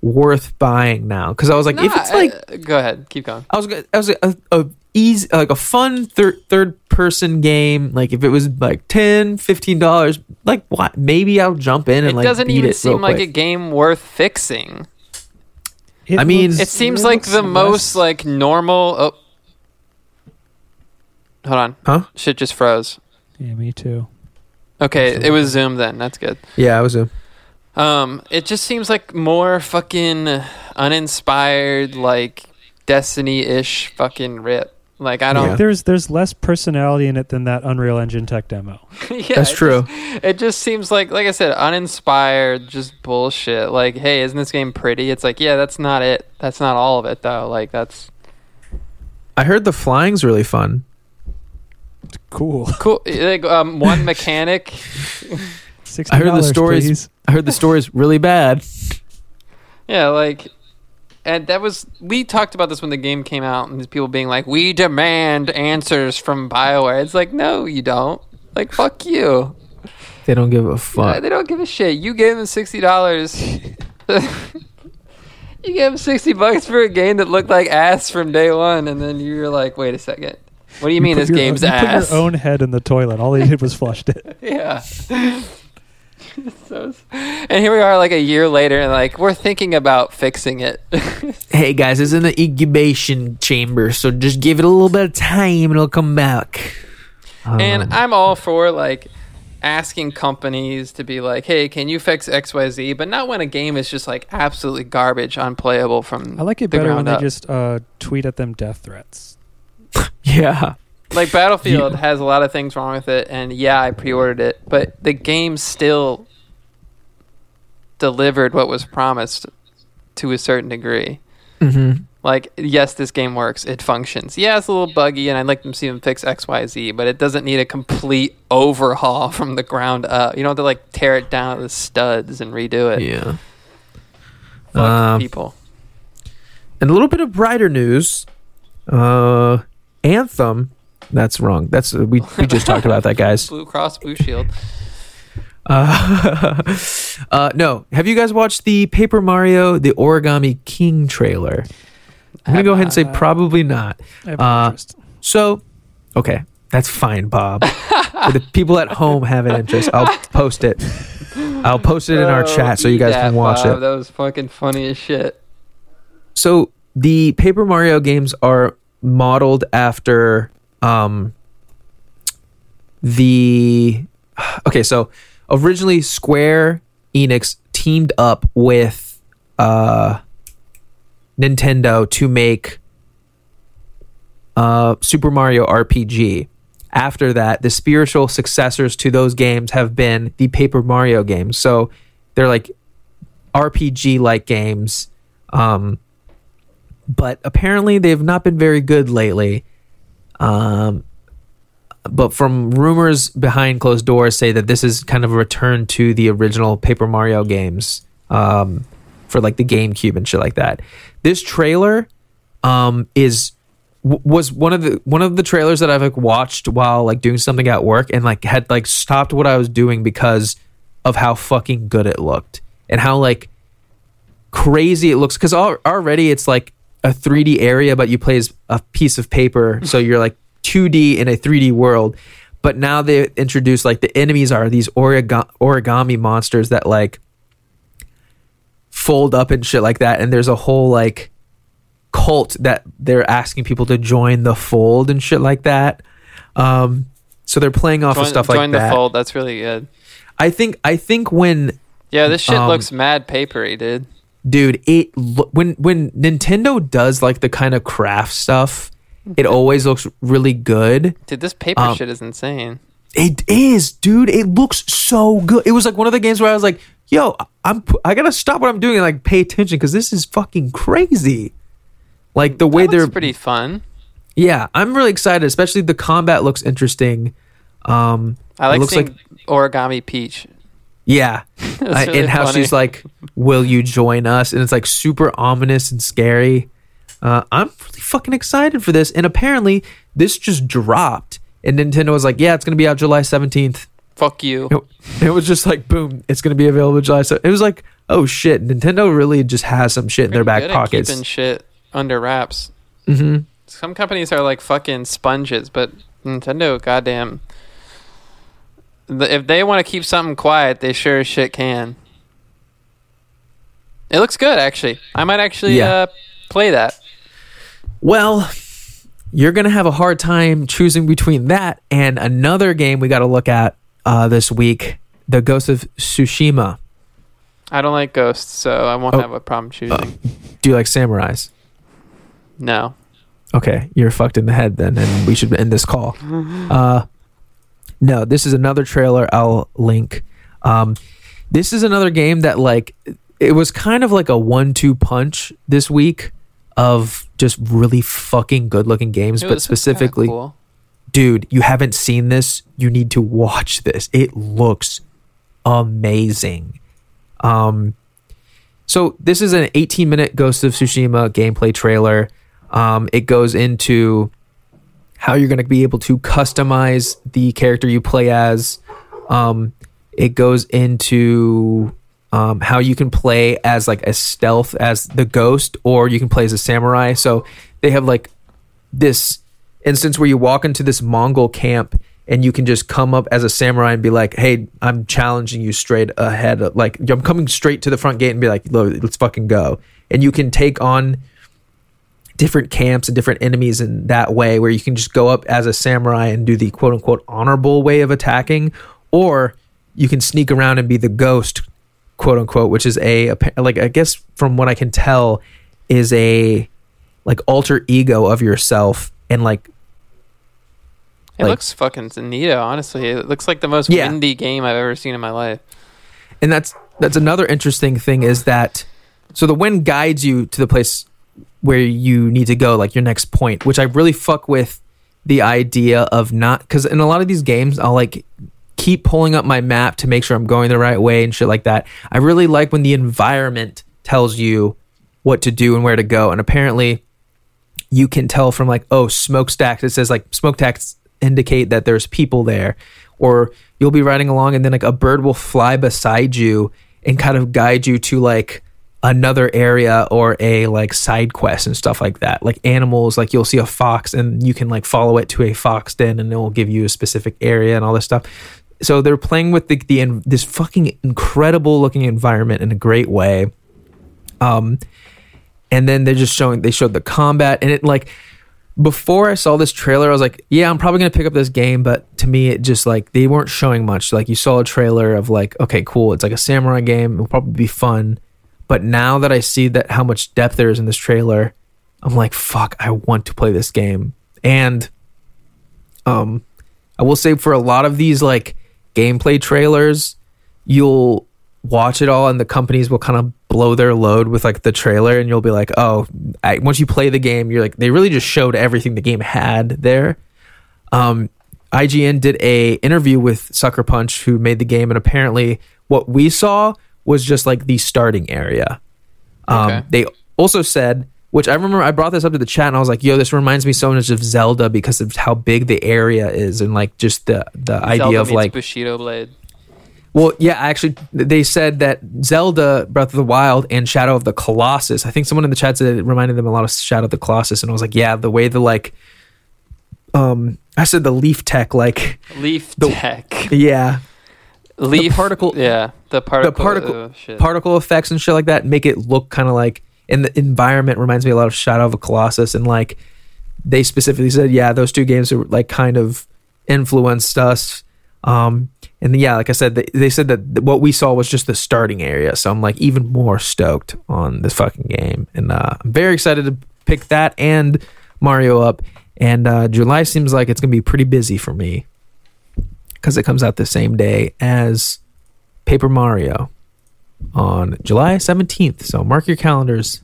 worth buying now because I was like, if it's like uh, go ahead, keep going. I was gonna- I was a, a easy like a fun third third person game like if it was like 10 15 dollars like what maybe I'll jump in and It like doesn't beat even it seem real like a game worth fixing. It I mean- looks- It seems like the less- most like normal. Oh, hold on, huh shit just froze. Yeah, me too. Okay, it was Zoom then. That's good. Yeah, I was a. Um, it just seems like more fucking uninspired, like Destiny-ish fucking rip. Like I don't. Yeah. There's there's less personality in it than that Unreal Engine tech demo. Yeah, That's it true. just- it just seems like, like I said, uninspired, just bullshit. Like, hey, isn't this game pretty? It's like, yeah, that's not it. That's not all of it, though. Like, that's I heard the flying's really fun. Cool. cool. Like, um, one mechanic. Sixty I heard the stories- please. I heard the stories really bad. Yeah, like, and that was we talked about this when the game came out, and these people being like, "We demand answers from Bioware." It's like, no, you don't. Like, fuck you. They don't give a Yeah, fuck. they don't give a shit. You gave them sixty dollars. you gave them sixty bucks for a game that looked like ass from day one, and then you're like, "Wait a second. What do you, mean put this your game's own, you ass?" Put your own head in the toilet. All they did was flushed it. yeah. so, and here we are, like a year later, and like we're thinking about fixing it. Hey guys, it's in the incubation chamber, so just give it a little bit of time and it'll come back. And Um, I'm all for like asking companies to be like, "Hey, can you fix X, Y, Z?" But not when a game is just like absolutely garbage, unplayable from. I like it better when ground they just uh, tweet at them death threats. yeah. Like Battlefield has a lot of things wrong with it, and yeah, I pre-ordered it, but the game still delivered what was promised to a certain degree. Mm-hmm. Like, yes, this game works. It functions. Yeah, it's a little buggy, and I'd like to see them fix X, Y, Z, but it doesn't need a complete overhaul from the ground up. You don't have to like tear it down to the studs and redo it. Yeah. Fuck Um, people. And a little bit of brighter news. Uh, Anthem. That's wrong. That's we we just talked about that, guys. Blue Cross Blue Shield. Uh, uh, no. Have you guys watched the Paper Mario: The Origami King trailer? I'm gonna go ahead and say probably not. I have no Uh. So, okay, that's fine, Bob. For the people at home have an interest. I'll post it. I'll post it in our Oh, chat so you guys can watch it. That was fucking funny as shit. So the Paper Mario games are modeled after um the okay, so originally Square Enix teamed up with uh Nintendo to make uh Super Mario RPG. After that, the spiritual successors to those games have been the Paper Mario games. So they're like RPG like games. Um but apparently they've not been very good lately. Um, but from rumors behind closed doors say that this is kind of a return to the original Paper Mario games um, for like the GameCube and shit like that. This trailer um, is w- was one of the one of the trailers that I've like watched while like doing something at work and like had like stopped what I was doing because of how fucking good it looked and how like crazy it looks because already it's like a 3D area, but you play as a piece of paper, so you're like 2D in a 3D world. But now they introduced like the enemies are these origa- origami monsters that like fold up and shit like that, and there's a whole like cult that they're asking people to join the fold and shit like that. Um, so they're playing off Join, of stuff join like the that. fold. That's really good. I think I think when Yeah, this shit Um, looks mad papery, dude. Dude it when when nintendo does like the kind of craft stuff it always looks really good Dude, this paper um, shit is insane. it is dude it looks so good it was like one of the games where i was like yo i'm i gotta stop what i'm doing and like pay attention because this is fucking crazy like the way they're pretty fun. yeah i'm really excited especially the combat looks interesting um I like looks seeing like origami peach. Yeah really and how funny. she's like, "Will you join us?" And it's like super ominous and scary. Uh, I'm really fucking excited for this. And apparently, this just dropped, and Nintendo was like, "Yeah, it's gonna be out July 17th." Fuck you. It, it was just like, boom, it's gonna be available July. So it was like, oh shit, Nintendo really just has some shit in their back Pretty good at pockets. Keeping shit under wraps. hmm Some companies are like fucking sponges, but Nintendo, goddamn. If they want to keep something quiet, they sure as shit can. It looks good, actually. I might actually Yeah. uh, play that. Well, you're gonna have a hard time choosing between that and another game we got to look at uh, this week, the Ghost of Tsushima. I don't like ghosts, so I won't Oh. have a problem choosing. Do you like samurais? no. Okay, you're fucked in the head then, and we should end this call. Uh, no, this is another trailer I'll link. Um, this is another game that like it was kind of like a one-two punch this week of just really fucking good-looking games, but this is kinda specifically, cool. dude, you haven't seen this, you need to watch this. It looks amazing. Um so this is an 18 minute Ghost of Tsushima gameplay trailer. Um it goes into how you're going to be able to customize the character you play as. Um it goes into um, how you can play as like a stealth as the ghost or you can play as a samurai so they have like this instance where you walk into this Mongol camp and you can just come up as a samurai and be like, "Hey, I'm challenging you straight ahead. Like I'm coming straight to the front gate and be like, let's fucking go." And you can take on different camps and different enemies in that way where you can just go up as a samurai and do the quote unquote honorable way of attacking or you can sneak around and be the ghost quote unquote which is a like I guess from what I can tell is a like alter ego of yourself and like It like- looks fucking neato, honestly. It looks like the most Yeah. windy game I've ever seen in my life. and that's that's another interesting thing is that so the wind guides you to the place where you need to go like your next point which i really fuck with the idea of not because in a lot of these games i'll like keep pulling up my map to make sure i'm going the right way and shit like that. I really like when the environment tells you what to do and where to go and apparently you can tell from like oh smokestacks it says like smokestacks indicate that there's people there or you'll be riding along and then like a bird will fly beside you and kind of guide you to like another area or a like side quest and stuff like that like animals like you'll see a fox and you can like follow it to a fox den and it will give you a specific area and all this stuff so they're playing with the, the this fucking incredible looking environment in a great way um and then they're just showing they showed the combat and it like before I saw this trailer, I was like, yeah, I'm probably gonna pick up this game, but to me, it just like they weren't showing much. Like you saw a trailer of like, okay, cool, it's like a samurai game, it'll probably be fun. But now that I see that how much depth there is in this trailer, I'm like, fuck, I want to play this game. And um I will say for a lot of these like gameplay trailers, you'll watch it all and the companies will kind of blow their load with like the trailer and you'll be like oh I, once you play the game you're like they really just showed everything the game had there um ign did a interview with sucker punch who made the game and apparently what we saw was just like the starting area um Okay. they also said which i remember i brought this up to the chat and i was like yo this reminds me so much of zelda because of how big the area is and like just the the idea of like Bushido Blade. well, yeah, actually, they said that Zelda Breath of the Wild and Shadow of the Colossus. I think someone in the chat said it reminded them a lot of Shadow of the Colossus, and I was like, yeah, the way the like, um, I said the leaf tech, like, Leaf The- Tech. yeah, Leaf particle- Yeah, the particle. particle- oh, particle effects and shit like that make it look kind of like, and the environment reminds me a lot of Shadow of the Colossus, and like, they specifically said, yeah, those two games are like kind of influenced us. Um, and yeah, like I said, they, they said that what we saw was just the starting area. So I'm like even more stoked on this fucking game, and uh, I'm very excited to pick that and Mario up. And uh, July seems like it's gonna be pretty busy for me because it comes out the same day as Paper Mario on July 17th. So mark your calendars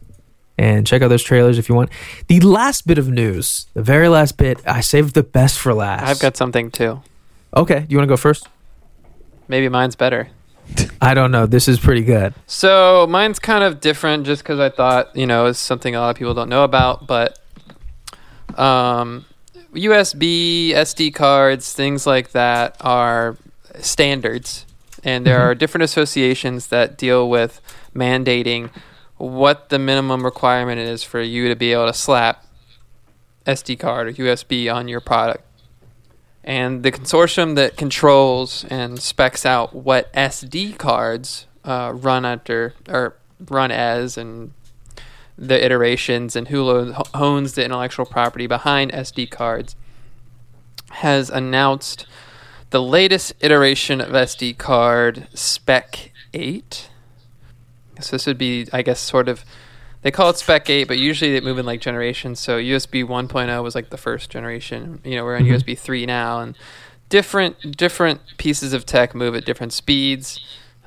and check out those trailers if you want. The last bit of news, the very last bit, I saved the best for last. I've got something too. Okay, do you want to go first? Maybe mine's better. I don't know. This is pretty good. So mine's kind of different just because I thought, you know, it's something a lot of people don't know about, but um, USB, SD cards, things like that are standards. And there Mhm. are different associations that deal with mandating what the minimum requirement is for you to be able to slap SD card or USB on your product. And the consortium that controls and specs out what SD cards uh, run under or run as and the iterations and who lo- owns the intellectual property behind SD cards has announced the latest iteration of SD card Spec 8. So this would be, I guess, sort of. They call it Spec 8, but usually they move in like generations. So USB 1.0 was like the first generation. You know, we're on Mhm. USB 3 now, and different different pieces of tech move at different speeds.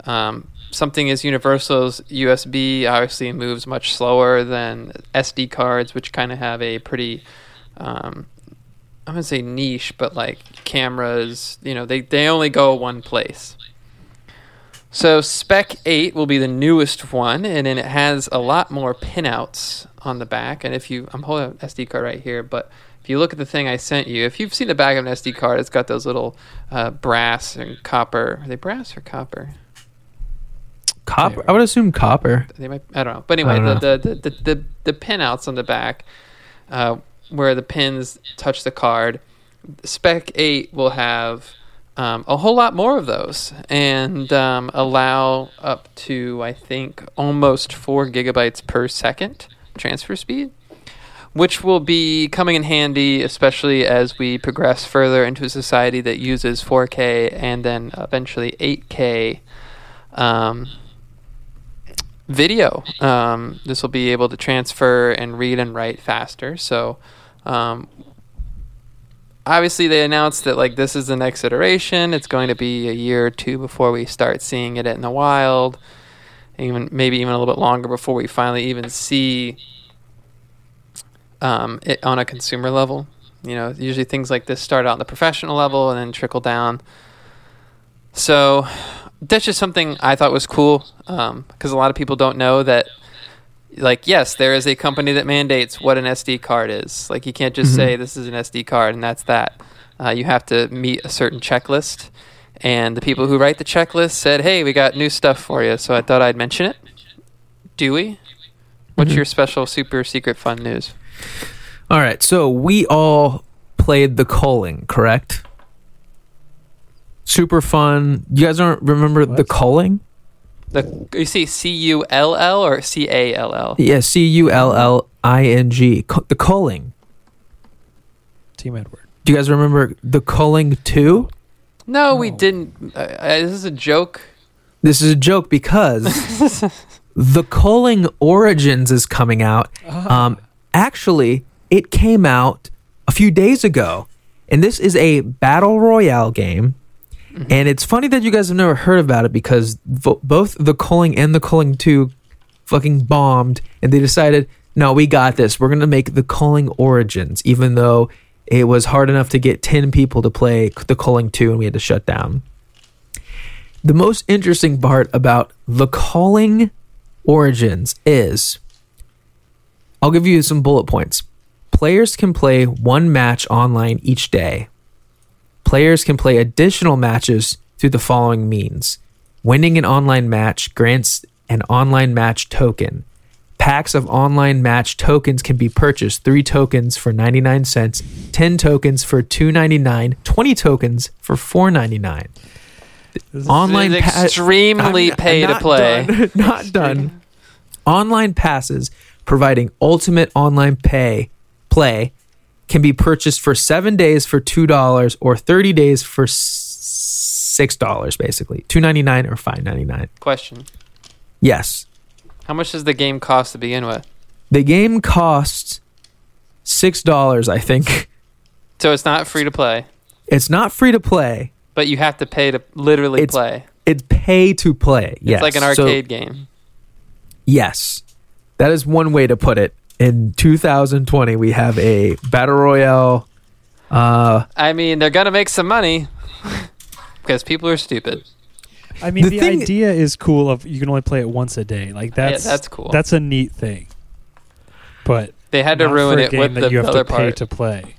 Um, something as universal as USB obviously moves much slower than SD cards, which kind of have a pretty, um, I'm gonna say niche, but like cameras, you know, they they only go one place. So Spec 8 will be the newest one, and then it has a lot more pinouts on the back. And if you, I'm holding an SD card right here, but if you look at the thing I sent you, if you've seen the back of an SD card, it's got those little uh, brass and copper. Are they brass or copper? Copper. I would assume copper. They might. I don't know. But anyway, the, the, the, the the the pinouts on the back, uh, where the pins touch the card, Spec Eight will have um, a whole lot more of those, and um, allow up to I think almost four gigabytes per second transfer speed, which will be coming in handy, especially as we progress further into a society that uses 4K and then eventually 8K. Um, video. Um, this will be able to transfer and read and write faster. So, um, obviously, they announced that like this is the next iteration. It's going to be a year or two before we start seeing it in the wild. Even maybe even a little bit longer before we finally even see um, it on a consumer level. You know, usually things like this start out on the professional level and then trickle down. So that's just something I thought was cool because a lot of people don't know that. Like, yes, there is a company that mandates what an SD card is. Like, you can't just Mhm. say this is an SD card and that's that. Uh, you have to meet a certain checklist. And the people who write the checklist said, hey, we got new stuff for you. So I thought I'd mention it. Do we? What's Mhm. your special, super secret fun news? All right. So we all played the culling, correct? Super fun. You guys don't remember the What? culling? The you see C U L L or C A L L? Yeah, C U L L I N G. The culling. Team Edward. Do you guys remember the culling two? No, we didn't. Uh, uh, this is a joke. This is a joke because the culling origins is coming out. Um, actually, it came out a few days ago, and this is a battle royale game. Mm-hmm. And it's funny that you guys have never heard about it because vo- both the culling and the culling two fucking bombed, and they decided, no, we got this. We're gonna make the culling origins, even though it was hard enough to get ten people to play the culling two, and we had to shut down. The most interesting part about the culling origins is I'll give you some bullet points. Players can play one match online each day. Players can play additional matches through the following means. Winning an online match grants an online match token. Packs of online match tokens can be purchased 3 tokens for 99 cents, 10 tokens for 2.99, 20 tokens for 4.99 online It's pa- extremely I'm pay-to-play. done. not done. Online passes providing ultimate online pay play can be purchased for seven days for two dollars or thirty days for six dollars, basically two ninety nine or five ninety nine. Question: Yes, How much does the game cost to begin with? the game costs six dollars. I think So it's not free to play, it's not free to play. but you have to pay to literally It's play. It's pay to play. Yes, It's like an So- arcade game. Yes. That is one way to put it. In 2020, we have a battle royale. Uh, I mean, they're gonna make some money because people are stupid. I mean, The the, thing- idea is cool. Of you can only play it once a day. Like that's yeah, that's cool. that's a neat thing. But they had to ruin a it game with that the you have other to pay part. to play.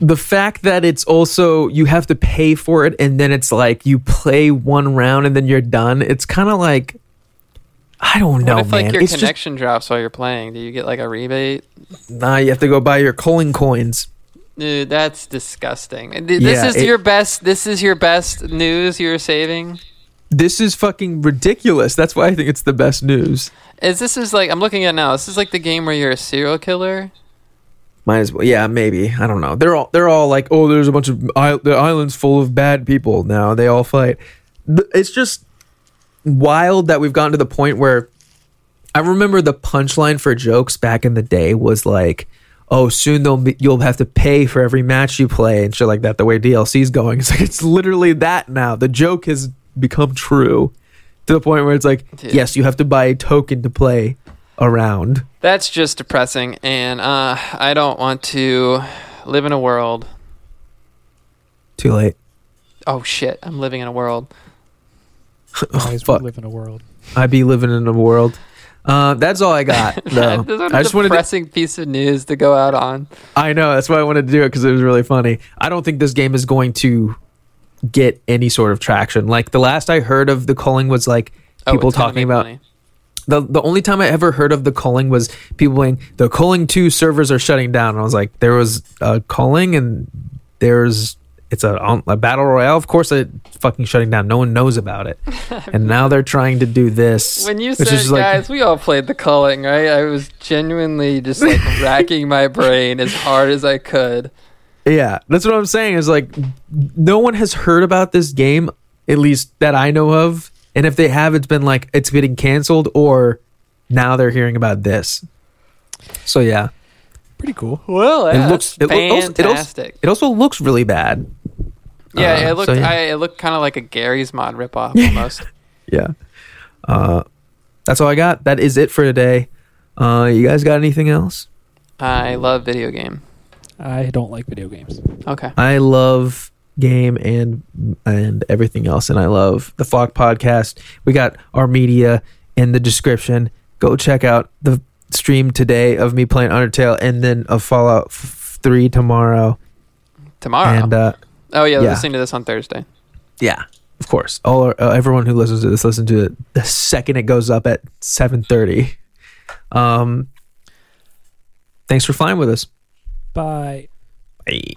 the fact that it's also you have to pay for it, and then it's like you play one round and then you're done. It's kind of like I don't know, what if man. like your it's just connection drops while you're playing? Do you get like a rebate? nah. You have to go buy your culling coins. Dude, that's disgusting. This Yeah, is it- your best. This is your best news you're saving. This is fucking ridiculous. That's why I think it's the best news. Is this is like I'm looking at now? This is like the game where you're a serial killer. Might as well. Yeah, maybe. I don't know. They're all they're all like, oh, there's a bunch of I- the island's full of bad people now. They all fight. It's just wild that we've gotten to the point where I remember the punchline for jokes back in the day was like, "Oh, soon they'll be, you'll have to pay for every match you play and shit like that." The way DLC's going, it's like it's literally that now. The joke has become true to the point where it's like, Dude. yes, you have to buy a token to play around. That's just depressing, and uh, I don't want to live in a world. Too late. Oh shit! I'm living in a world. Guys, fuck. we live in a world. I be living in a world. Uh, that's all I got. though. This is just wanted. To, depressing piece of news to go out on. I know that's why I wanted to do it because it was really funny. I don't think this game is going to get any sort of traction. Like the last I heard of the culling was like Oh, people it's gonna talking about money. the the only time I ever heard of the culling was people saying the culling two servers are shutting down. And I was like, there was a culling and there's it's a, um, a battle royale. Of course, it fucking shutting down. No one knows about it, and now they're trying to do this. When you said, is just like- guys, we all played the culling, right? I was genuinely just like racking my brain as hard as I could. Yeah, that's what I'm saying. Is like no one has heard about this game, at least that I know of. And if they have, it's been like it's getting canceled, or now they're hearing about this. So yeah, Pretty cool. Well, it that's looks it, loo- also- it also, fantastic. it also looks really bad. Yeah, uh, it looked. so yeah. I, it looked kind of like a Garry's Mod ripoff almost. Yeah. Uh, that's all I got. That is it for today. Uh, you guys got anything else? I love video game. I don't like video games. Okay. I love game and and everything else, and I love the Flock podcast. We got our media in the description. Go check out the stream today of me playing Undertale, and then of Fallout f- Three tomorrow. Tomorrow. And uh, oh yeah, yeah. listening to this on Thursday. yeah, of course, all our, uh, everyone who listens to this listen to it the second it goes up at seven thirty. Um, thanks for flying with us. Bye. Bye.